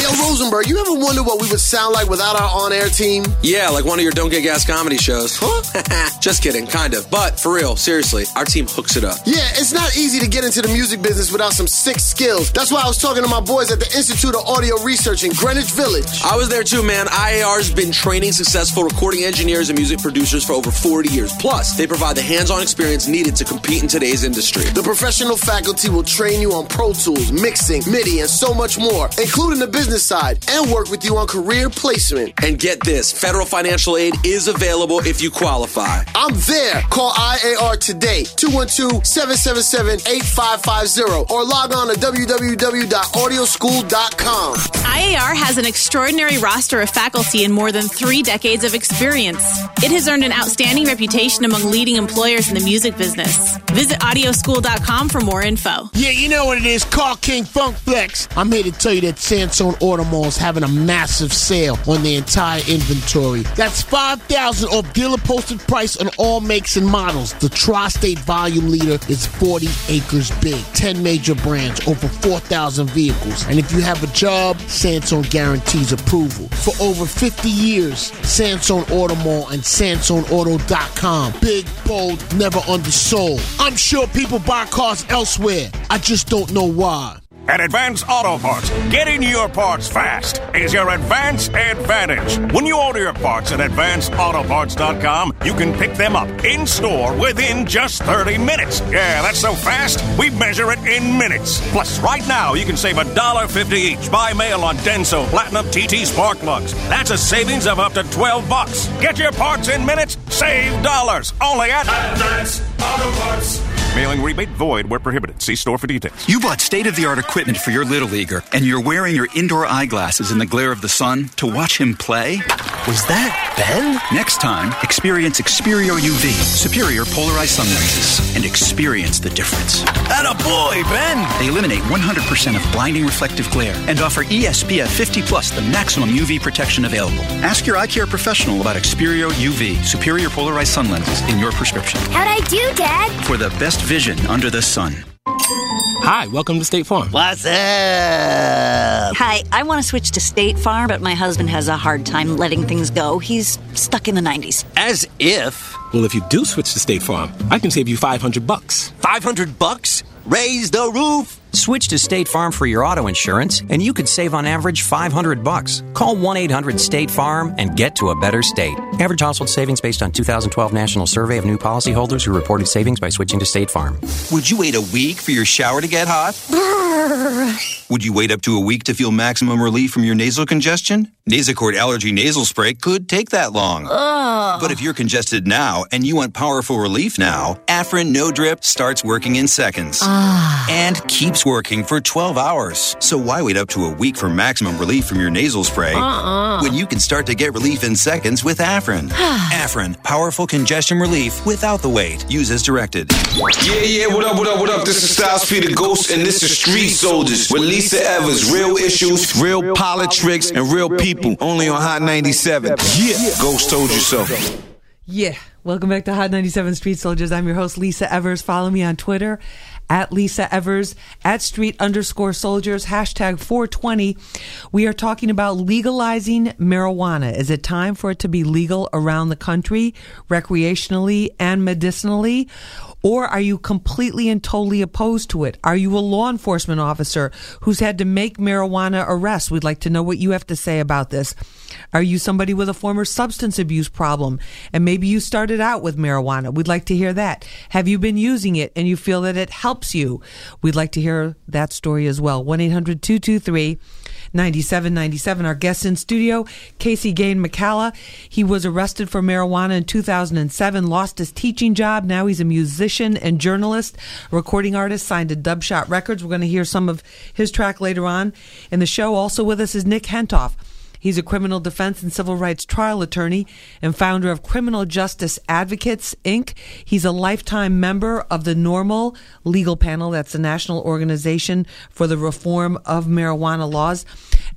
Yo, Rosenberg, you ever wonder what we would sound like without our on-air team? Yeah, like one of your Don't Get Gas comedy shows. Huh? Just kidding, kind of. But for real, seriously, our team hooks it up. Yeah, it's not easy to get into the music business without some sick skills. That's why I was talking to my boys at the Institute of Audio Research in Greenwich Village. I was there too, man. IAR's been training successful recording engineers and music producers for over 40 years. Plus, they provide the hands-on experience needed to compete in today's industry. The professional faculty will train you on Pro Tools, mixing, MIDI, and so much more, including the business side, and work with you on career placement. And get this, federal financial aid is available if you qualify. I'm there. Call IAR today, 212-777-8550, or log on to www.audioschool.com. IAR has an extraordinary roster of faculty and more than three decades of experience. It has earned an outstanding reputation among leading employers in the music business. Visit audioschool.com for more info. Yeah, you know what it is. Call King Funk Flex. I'm here to tell you that Sansone Auto Mall is having a massive sale on the entire inventory. That's 5000 off dealer posted price on all makes and models. The Tri-State volume leader is 40 acres big. 10 major brands, over 4,000 vehicles. And if you have a job, Sansone guarantees approval. For over 50 years, Sansone Auto Mall and SansoneAuto.com. Big, bold, never undersold. I'm sure people buy cars elsewhere. I just don't know why. At Advance Auto Parts, getting your parts fast is your Advance advantage. When you order your parts at AdvanceAutoParts.com, you can pick them up in store within just 30 minutes. Yeah, that's so fast, we measure it in minutes. Plus, right now, you can save $1.50 each by mail on Denso Platinum TT Spark Plugs. That's a savings of up to 12 bucks. Get your parts in minutes, save dollars. Only at Advance Auto Parts. Mailing rebate void where prohibited. See store for details. You bought state of the art equipment for your little leaguer, and you're wearing your indoor eyeglasses in the glare of the sun to watch him play? Was that Ben? Next time, experience Xperio UV, superior polarized sun lenses, and experience the difference. That a boy, Ben! They eliminate 100% of blinding reflective glare and offer ESPF 50 plus, the maximum UV protection available. Ask your eye care professional about Xperio UV, superior polarized sun lenses in your prescription. How'd I do, Dad? For the best vision under the sun. Hi, welcome to State Farm. What's up? Hi, I want to switch to State Farm, but my husband has a hard time letting things go. He's stuck in the 90s. As if. Well, if you do switch to State Farm, I can save you 500 bucks. 500 bucks? Raise the roof. Switch to State Farm for your auto insurance, and you could save on average 500 bucks. Call 1-800-STATE-FARM and get to a better state. Average household savings based on 2012 National Survey of new policyholders who reported savings by switching to State Farm. Would you wait a week for your shower to get hot? Would you wait up to a week to feel maximum relief from your nasal congestion? Nasacort Allergy Nasal Spray could take that long. Ugh. But if you're congested now and you want powerful relief now, Afrin No Drip starts working in seconds. Ah. And keeps working for 12 hours. So why wait up to a week for maximum relief from your nasal spray Uh-uh. when you can start to get relief in seconds with Afrin? Afrin, powerful congestion relief without the wait. Use as directed. Yeah, yeah, what up, what up, what up? This is Styles P the Ghost, and this is Street Soldiers with Lisa Evers. Real issues, real politics, and real people. Only on Hot 97. Yeah, Ghost told you so. Yeah. Welcome back to Hot 97 Street Soldiers. I'm your host, Lisa Evers. Follow me on Twitter at Lisa Evers, at street underscore soldiers, hashtag 420. We are talking about legalizing marijuana. Is it time for it to be legal around the country, recreationally and medicinally? Or are you completely and totally opposed to it? Are you a law enforcement officer who's had to make marijuana arrests? We'd like to know what you have to say about this. Are you somebody with a former substance abuse problem and maybe you started out with marijuana? We'd like to hear that. Have you been using it and you feel that it helps you? We'd like to hear that story as well. 1 800 223 9797. Our guest in studio, Casey Gane McCalla. He was arrested for marijuana in 2007, lost his teaching job. Now he's a musician and journalist, recording artist, signed to Dubshot Records. We're going to hear some of his track later on in the show. Also with us is Nick Hentoff. He's a criminal defense and civil rights trial attorney and founder of Criminal Justice Advocates, Inc. He's a lifetime member of the NORML Legal Panel. That's the National Organization for the Reform of Marijuana Laws.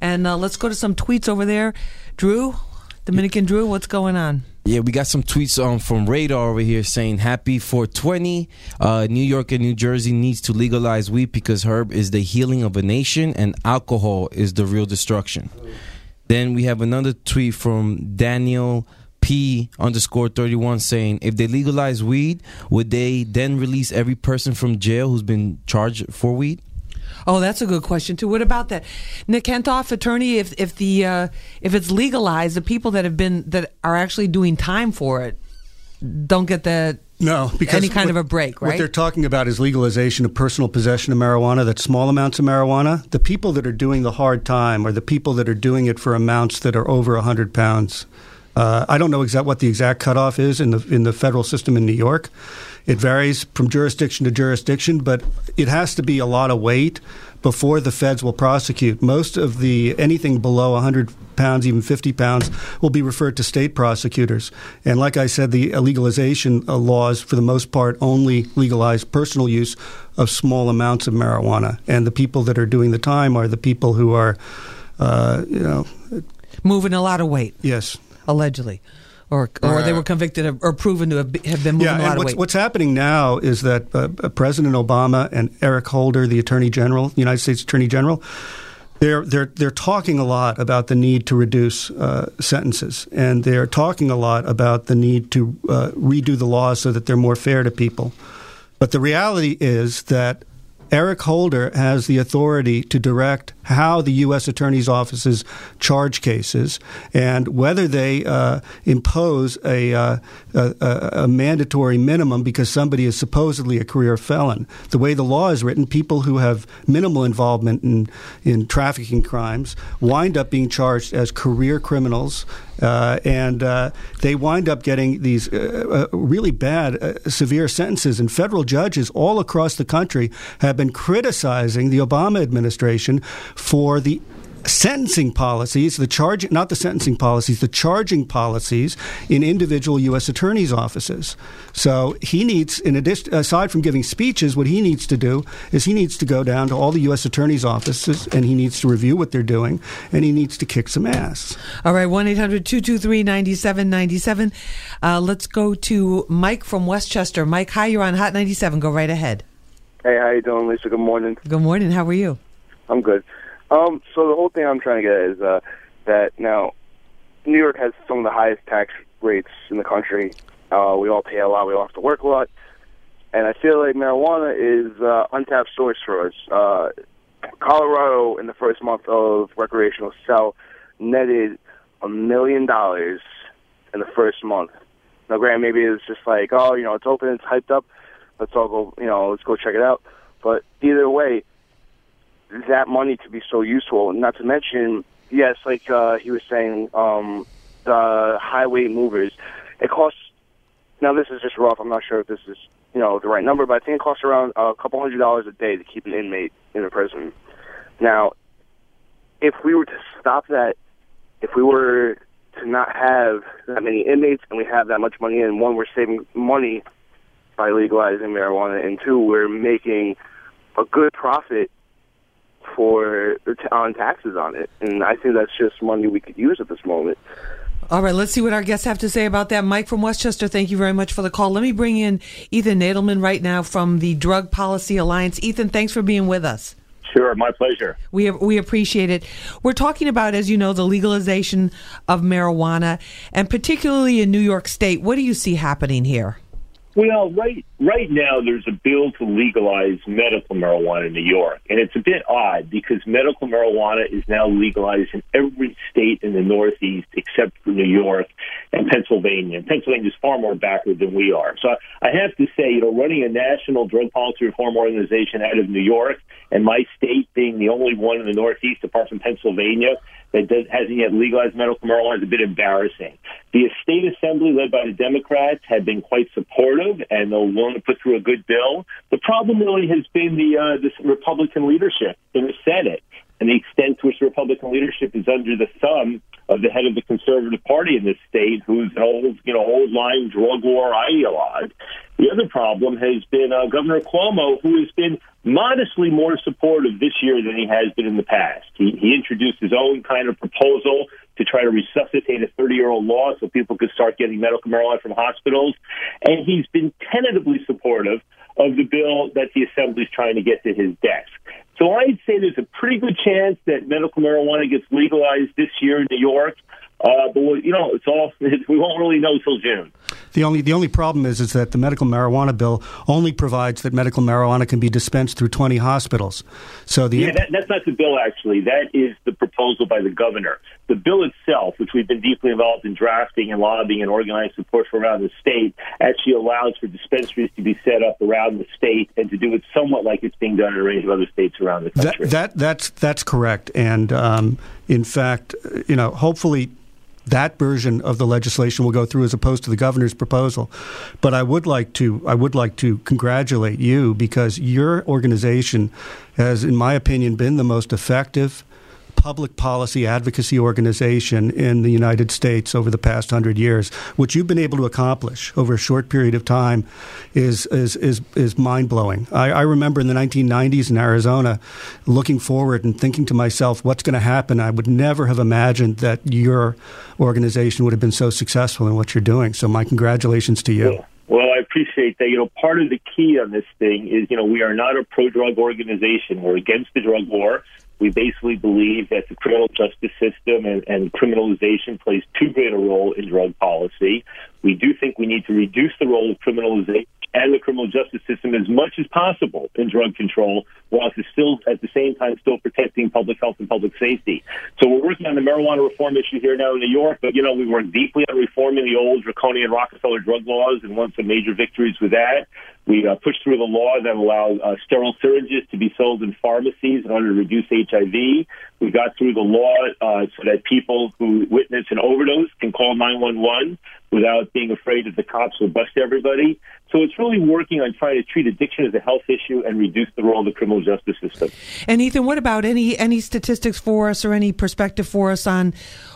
And uh, let's go to some tweets over there. Drew, Dominican Drew, what's going on? Yeah, we got some tweets um, from Radar over here saying happy 420. Uh, New York and New Jersey needs to legalize weed because herb is the healing of a nation and alcohol is the real destruction. Then we have another tweet from Daniel P underscore 31 saying, if they legalize weed, would they then release every person from jail who's been charged for weed? Oh, that's a good question too. What about that, Nick Hentoff, attorney? If if the uh, if it's legalized, the people that have been that are actually doing time for it don't get that no, because any kind what, of a break, right? What they're talking about is legalization of personal possession of marijuana. That's small amounts of marijuana. The people that are doing the hard time are the people that are doing it for amounts that are over hundred pounds. Uh, I don't know exact what the exact cutoff is in the in the federal system in New York. It varies from jurisdiction to jurisdiction, but it has to be a lot of weight before the feds will prosecute. Most of the anything below 100 pounds, even 50 pounds, will be referred to state prosecutors. And like I said, the legalization uh, laws, for the most part, only legalize personal use of small amounts of marijuana. And the people that are doing the time are the people who are, uh, you know, moving a lot of weight. Yes, allegedly or or they were convicted of, or proven to have been moving yeah, a lot and what's, of weight. what's happening now is that uh, President Obama and Eric Holder, the Attorney General, United States Attorney General, they're they're they're talking a lot about the need to reduce uh, sentences, and they're talking a lot about the need to uh, redo the laws so that they're more fair to people. But the reality is that Eric Holder has the authority to direct how the U.S. Attorney's offices charge cases and whether they uh, impose a, uh, a, a, mandatory minimum because somebody is supposedly a career felon. The way the law is written, people who have minimal involvement in, in trafficking crimes wind up being charged as career criminals uh, and uh, they wind up getting these uh, uh really bad, uh, severe sentences. And federal judges all across the country have been criticizing the Obama administration for the sentencing policies, the charge, not the sentencing policies, the charging policies in individual U.S. attorneys' offices. So he needs, in addition, aside from giving speeches, what he needs to do is he needs to go down to all the U.S. attorneys' offices and he needs to review what they're doing and he needs to kick some ass. All right, 1 800 223 9797. Uh, let's go to Mike from Westchester. Mike, hi, you're on Hot 97. Go right ahead. Hey, how you doing, Lisa? Good morning. Good morning. How are you? I'm good. Um, so the whole thing I'm trying to get is uh, that now New York has some of the highest tax rates in the country. Uh, we all pay a lot. We all have to work a lot, and I feel like marijuana is uh, untapped source for us. Uh, Colorado, in the first month of recreational sale, netted a million dollars in the first month. Now, granted, maybe it's just like, oh, you know, it's open, it's hyped up. Let's all go, you know, let's go check it out. But either way, that money to be so useful. And not to mention, yes, like uh, he was saying, um, the highway movers. It costs. Now this is just rough. I'm not sure if this is you know the right number, but I think it costs around a couple hundred dollars a day to keep an inmate in a prison. Now, if we were to stop that, if we were to not have that many inmates and we have that much money in, one, we're saving money by legalizing marijuana, and two, we're making a good profit for on taxes on it, and I think that's just money we could use at this moment. All right, let's see what our guests have to say about that. Mike from Westchester, thank you very much for the call. Let me bring in Ethan Nadelmann right now from the Drug Policy Alliance. Ethan, thanks for being with us. Sure, my pleasure. We we appreciate it. We're talking about, as you know, the legalization of marijuana, and particularly in New York State. What do you see happening here? Well, right right now there's a bill to legalize medical marijuana in New York, and it's a bit odd because medical marijuana is now legalized in every state in the Northeast except for New York and Pennsylvania. And Pennsylvania is far more backward than we are. So I have to say, you know, running a national drug policy reform organization out of New York and my state being the only one in the Northeast apart from Pennsylvania that does, hasn't yet legalized medical marijuana is a bit embarrassing. The state assembly, led by the Democrats, had been quite supportive and they're willing to put through a good bill. The problem really has been the uh, this Republican leadership in the Senate and the extent to which the Republican leadership is under the thumb of the head of the Conservative Party in this state, who's an old, you know, old line drug war ideologue. The other problem has been uh, Governor Cuomo, who has been modestly more supportive this year than he has been in the past. He, he introduced his own kind of proposal to try to resuscitate a 30 year old law so people could start getting medical marijuana from hospitals. And he's been tentatively supportive of the bill that the Assembly is trying to get to his desk. So I'd say there's a pretty good chance that medical marijuana gets legalized this year in New York. Uh, but you know, it's all we won't really know till June. The only the only problem is is that the medical marijuana bill only provides that medical marijuana can be dispensed through 20 hospitals. So the yeah, that, that's not the bill actually. That is the proposal by the governor. The bill itself, which we've been deeply involved in drafting and lobbying and organizing support for around the state, actually allows for dispensaries to be set up around the state and to do it somewhat like it's being done in a range of other states around the country. That, that that's that's correct. And um, in fact, you know, hopefully that version of the legislation will go through as opposed to the governor's proposal. But I would like to I would like to congratulate you because your organization has, in my opinion, been the most effective public policy advocacy organization in the United States over the past hundred years. What you've been able to accomplish over a short period of time is is is, is mind blowing. I, I, remember in the 1990s in Arizona, looking forward and thinking to myself, "What's going to happen?" I would never have imagined that your organization would have been so successful in what you're doing. So, my congratulations to you. Yeah. Well, I appreciate that. You know, part of the key on this thing is, you know, we are not a pro drug organization. We're against the drug war. We basically believe that the criminal justice system and, and criminalization plays too great a role in drug policy. We do think we need to reduce the role of criminalization and the criminal justice system as much as possible in drug control, while still at the same time still protecting public health and public safety. So we're working on the marijuana reform issue here now in New York, but you know we work deeply on reforming the old draconian Rockefeller drug laws and won some major victories with that. We uh, pushed through the law that allowed uh, sterile syringes to be sold in pharmacies in order to reduce HIV. We got through the law uh, so that people who witness an overdose can call 911 without being afraid that the cops will bust everybody. So it's really working on trying to treat addiction as a health issue and reduce the role of the criminal justice system. And Ethan, what about any any statistics for us or any perspective for us on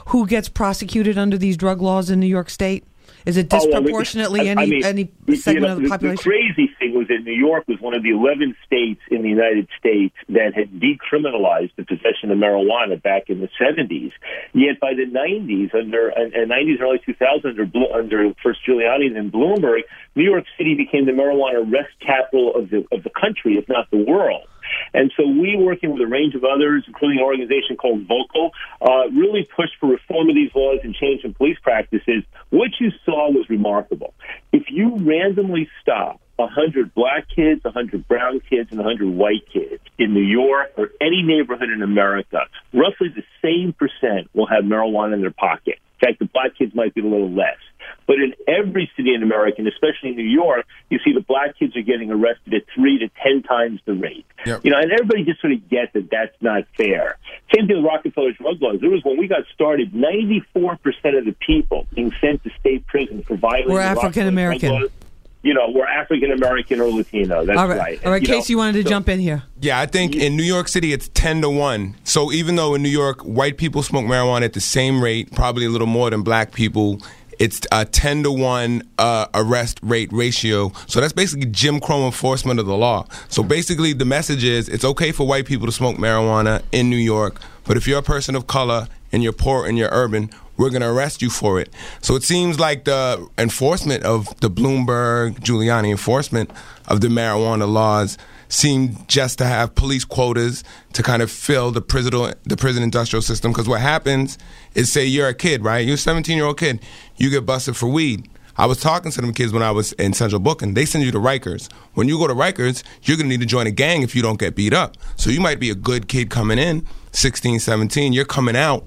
who gets prosecuted under these drug laws in New York State? Is it disproportionately oh, well, any mean, any segment you know, of the population? The crazy thing was that New York was one of the 11 states in the United States that had decriminalized the possession of marijuana back in the 70s. Yet by the 90s, under and, and 90s early 2000s, under under first Giuliani and then Bloomberg, New York City became the marijuana arrest capital of the of the country, if not the world. And so we, working with a range of others, including an organization called Vocal, uh, really pushed for reform of these laws and change in police practices. What you saw was remarkable. If you randomly stop 100 black kids, 100 brown kids, and 100 white kids in New York or any neighborhood in America, roughly the same percent will have marijuana in their pocket. In fact, the black kids might be a little less. But in every city in America, and especially in New York, you see the black kids are getting arrested at three to ten times the rate. Yep. You know, and everybody just sort of gets that that's not fair. Same thing with Rockefeller's drug laws. There was when we got started, 94% of the people being sent to state prison for violating We're African American. You know, we're African American or Latino. That's All right, right. all right. You know, Casey, you wanted to so- jump in here. Yeah, I think in New York City it's ten to one. So even though in New York white people smoke marijuana at the same rate, probably a little more than black people, it's a ten to one uh, arrest rate ratio. So that's basically Jim Crow enforcement of the law. So basically, the message is it's okay for white people to smoke marijuana in New York, but if you're a person of color and you're poor and you're urban, we're going to arrest you for it. So it seems like the enforcement of the Bloomberg Giuliani enforcement of the marijuana laws seem just to have police quotas to kind of fill the prison the prison industrial system because what happens is say you're a kid right you're a 17 year old kid you get busted for weed I was talking to them kids when I was in Central Booking. They send you to Rikers. When you go to Rikers, you're going to need to join a gang if you don't get beat up. So you might be a good kid coming in, 16, 17. You're coming out,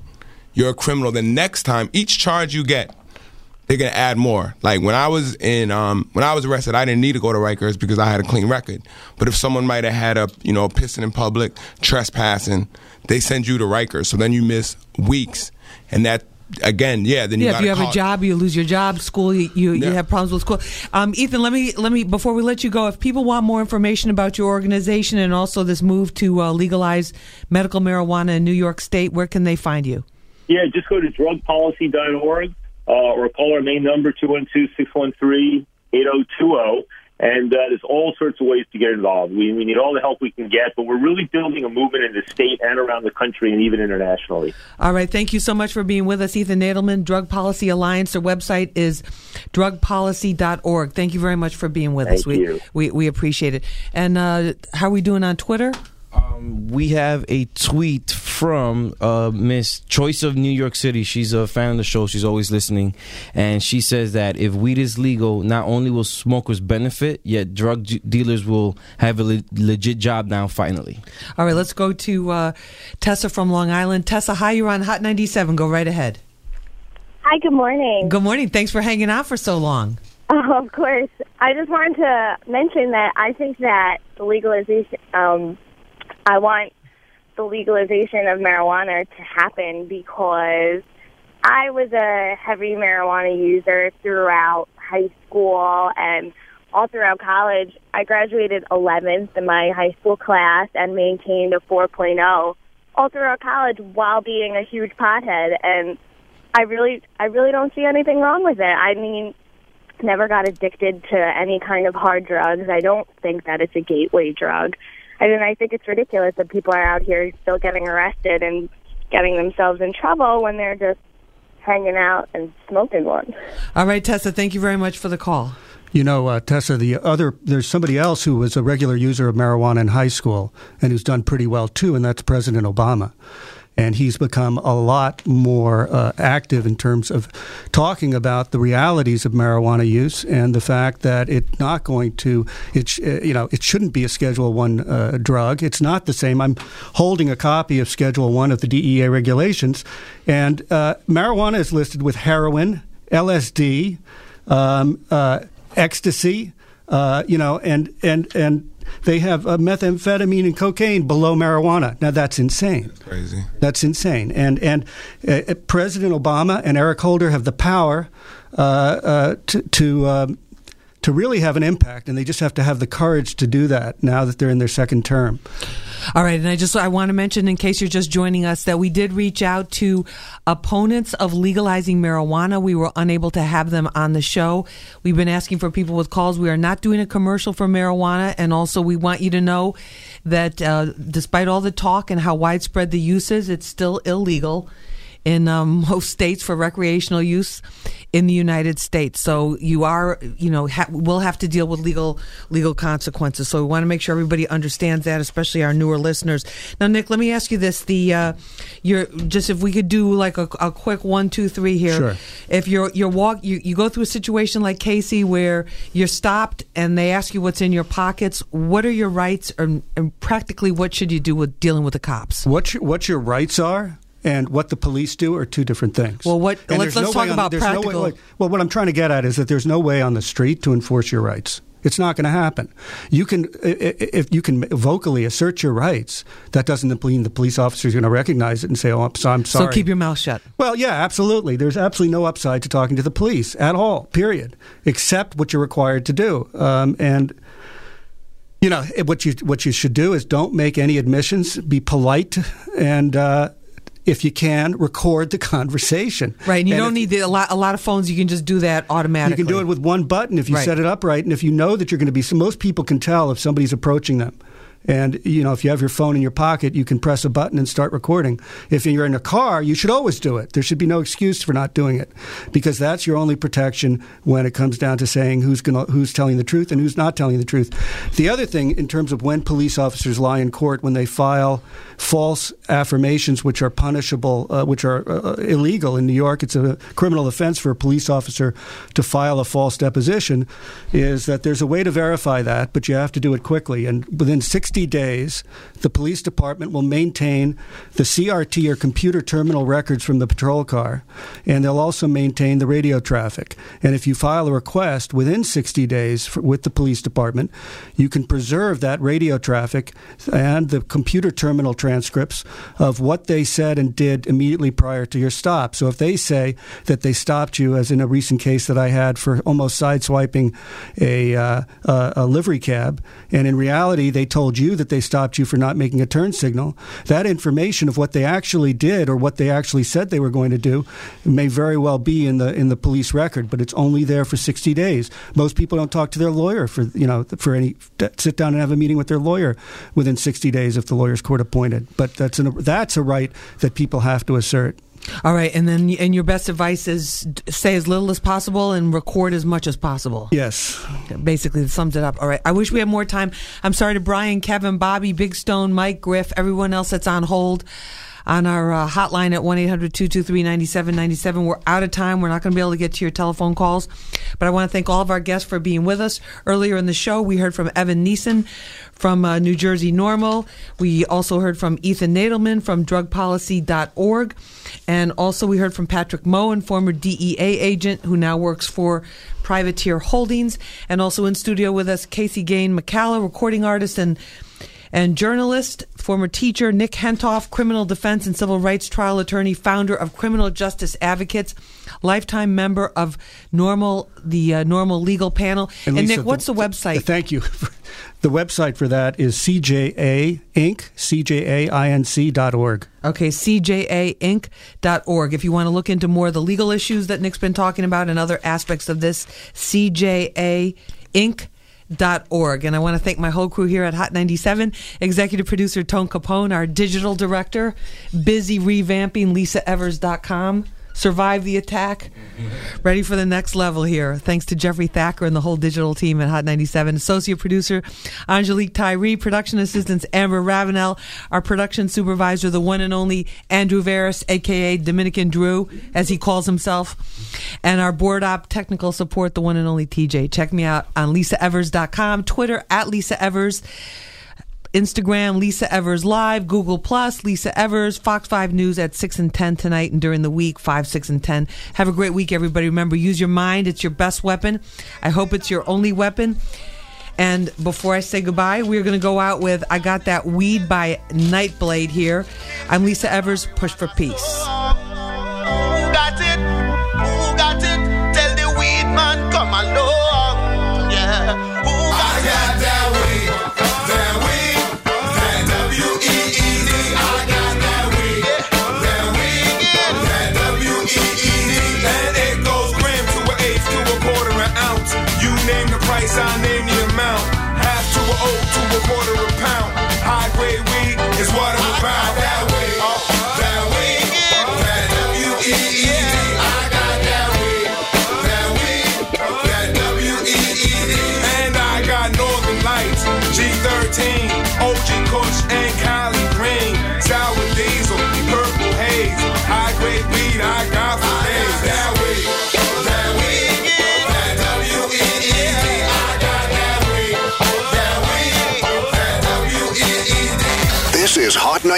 you're a criminal. The next time, each charge you get, they're gonna add more. Like when I was in, um, when I was arrested, I didn't need to go to Rikers because I had a clean record. But if someone might have had a, you know, pissing in public, trespassing, they send you to Rikers. So then you miss weeks, and that again, yeah. Then you yeah, if you have a job, you lose your job. School, you you, you have problems with school. Um, Ethan, let me let me before we let you go. If people want more information about your organization and also this move to uh, legalize medical marijuana in New York State, where can they find you? Yeah, just go to drugpolicy.org uh, or call our main number 212-613-8020. And uh, there's all sorts of ways to get involved. We, we need all the help we can get, but we're really building a movement in the state and around the country and even internationally. All right, thank you so much for being with us, Ethan Nadelmann, Drug Policy Alliance. Their website is drugpolicy.org. Thank you very much for being with Thank us. We, you. we we appreciate it. And uh, how are we doing on Twitter? Um, we have a tweet from uh, Miss Choice of New York City. She's a fan of the show. She's always listening, and she says that if weed is legal, not only will smokers benefit, yet drug d- dealers will have a le- legit job now. Finally, All right, let's go to uh, Tessa from Long Island. Tessa, hi, you're on Hot 97. Go right ahead. Hi, good morning. Good morning. Thanks for hanging out for so long. Oh, of course. I just wanted to mention that I think that the legalization, um, I want the legalization of marijuana to happen because I was a heavy marijuana user throughout high school and all throughout college. I graduated 11th in my high school class and maintained a 4.0 all throughout college while being a huge pothead and I really I really don't see anything wrong with it. I mean, never got addicted to any kind of hard drugs. I don't think that it's a gateway drug. I mean, I think it's ridiculous that people are out here still getting arrested and getting themselves in trouble when they're just hanging out and smoking one. All right, Tessa, thank you very much for the call. You know, uh, Tessa, the other, there's somebody else who was a regular user of marijuana in high school and who's done pretty well too, and that's President Obama. And he's become a lot more uh, active in terms of talking about the realities of marijuana use and the fact that it's not going to, it uh, you know, it shouldn't be a Schedule One uh, drug. It's not the same. I'm holding a copy of Schedule One of the DEA regulations, and uh, marijuana is listed with heroin, LSD, um, uh, ecstasy, uh, you know, and and and they have uh, methamphetamine and cocaine below marijuana. Now that's insane. That's Crazy. That's insane. And and uh, President Obama and Eric Holder have the power uh, uh, to to, um, to really have an impact, and they just have to have the courage to do that now that they're in their second term. All right, and I just I want to mention, in case you're just joining us, that we did reach out to opponents of legalizing marijuana. We were unable to have them on the show. We've been asking for people with calls. We are not doing a commercial for marijuana, and also we want you to know that uh, despite all the talk and how widespread the use is, it's still illegal in um, most states for recreational use in the United States. So you are, you know, ha- will have to deal with legal legal consequences. So we want to make sure everybody understands that, especially our newer listeners. Now, Nick, let me ask you this: the uh, you're just if we could do like a, a quick one, two, three here. Sure. If you're you're walk you, you go through a situation like Casey where you're stopped and they ask you what's in your pockets, what are your rights, and, and practically what should you do with dealing with the cops? What your, what your rights are and what the police do are two different things. Well, what- And let's- let's way talk on- about there's no way- practical- well, what I'm trying to get at is that there's no way on the street to enforce your rights. It's not going to happen. You can, if you can vocally assert your rights, that doesn't mean the police officer is going to recognize it and say, "Oh, I'm sorry." So keep your mouth shut. Well, yeah, absolutely. There's absolutely no upside to talking to the police at all, period, except what you're required to do. Um, and you know what you what you should do is don't make any admissions. Be polite and. Uh, if you can, record the conversation. Right, and you And don't if- need the, a lot. A lot of phones, you can just do that automatically. you can do it with one button if you Right. set it up right, and if you know that you're going to be. So most people can tell if somebody's approaching them, And you know, if you have your phone in your pocket, you can press a button and start recording. If you're in a car, you should always do it. There should be no excuse for not doing it, because that's your only protection when it comes down to saying who's going who's telling the truth and who's not telling the truth. The other thing, in terms of when police officers lie in court when they file false affirmations, which are punishable, uh, which are uh, illegal in New York, it's a criminal offense for a police officer to file a false deposition. Is that there's a way to verify that, but you have to do it quickly. And within 60 days, the police department will maintain the CRT or computer terminal records from the patrol car, and they'll also maintain the radio traffic. And if you file a request within 60 days for, with the police department, you can preserve that radio traffic and the computer terminal transcripts of what they said and did immediately prior to your stop. So if they say that they stopped you, as in a recent case that I had for almost sideswiping a, uh, a, a livery cab, and in reality they told you that they stopped you for not making a turn signal, that information of what they actually did or what they actually said they were going to do may very well be in the in the police record, but it's only there for 60 days. Most people don't talk to their lawyer for you know for any sit down and have a meeting with their lawyer within 60 days if the lawyer's court appointed. But that's an, that's a right that people have to assert. All right, and then and your best advice is say as little as possible and record as much as possible. Yes, basically that sums it up. All right, I wish we had more time. I'm sorry to Brian, Kevin, Bobby, Big Stone, Mike, Griff, everyone else that's on hold on our uh, hotline at 1-800-223-9797. We're out of time. We're not going to be able to get to your telephone calls, but I want to thank all of our guests for being with us. Earlier in the show, we heard from Evan Nison from uh, New Jersey NORML. We also heard from Ethan Nadelmann from drugpolicy.org. And also we heard from Patrick Moen, former DEA agent who now works for Privateer Holdings. And also in studio with us, Casey Gane McCalla, recording artist and and journalist, former teacher Nick Hentoff, criminal defense and civil rights trial attorney, founder of Criminal Justice Advocates, lifetime member of NORML, the uh, NORML Legal Panel. And, Lisa, Nick, what's the, the website? Thank you. The website for that is CJA Inc. CJAINC dot org. Okay, CJA Inc. dot org. If you want to look into more of the legal issues that Nick's been talking about and other aspects of this, CJAInc.org org. And I want to thank my whole crew here at Hot 97, executive producer Tone Capone, our digital director, busy revamping lisaevers.com. Survive the attack. Mm-hmm. Ready for the next level here. Thanks to Jeffrey Thacker and the whole digital team at Hot 97. Associate producer Angelique Tyree, production assistants Amber Ravenel, our production supervisor, the one and only Andrew Veris, aka Dominican Drew, as he calls himself, and our board op technical support, the one and only TJ. Check me out on lisaevers.com, Twitter at Lisa Evers. Instagram, Lisa Evers Live, Google Plus, Lisa Evers, Fox 5 News at 6 and 10 tonight and during the week, 5, 6, and 10. Have a great week, everybody. Remember, use your mind. It's your best weapon. I hope it's your only weapon. And before I say goodbye, we're going to go out with I Got That Weed by Nightblade here. I'm Lisa Evers, Push for Peace.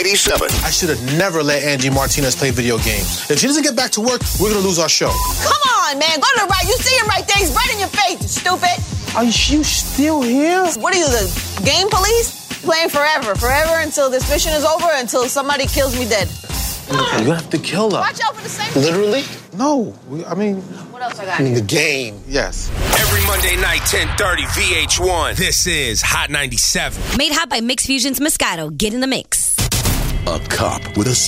97. I should have never let Angie Martinez play video games. If she doesn't get back to work, we're gonna lose our show. Come on, man. Go to the right. You see him right there. He's right in your face, you stupid. Are you still here? What are you, the game police? Playing forever. Forever until this mission is over, until somebody kills me dead. You're gonna have to kill her. Watch out for the same. Literally? No. We- I mean, What else I got? I mean the game. Yes. Every Monday night, 1030 VH1. This is Hot 97. Made hot by Mix Fusions Moscato. Get in the mix. A cop with a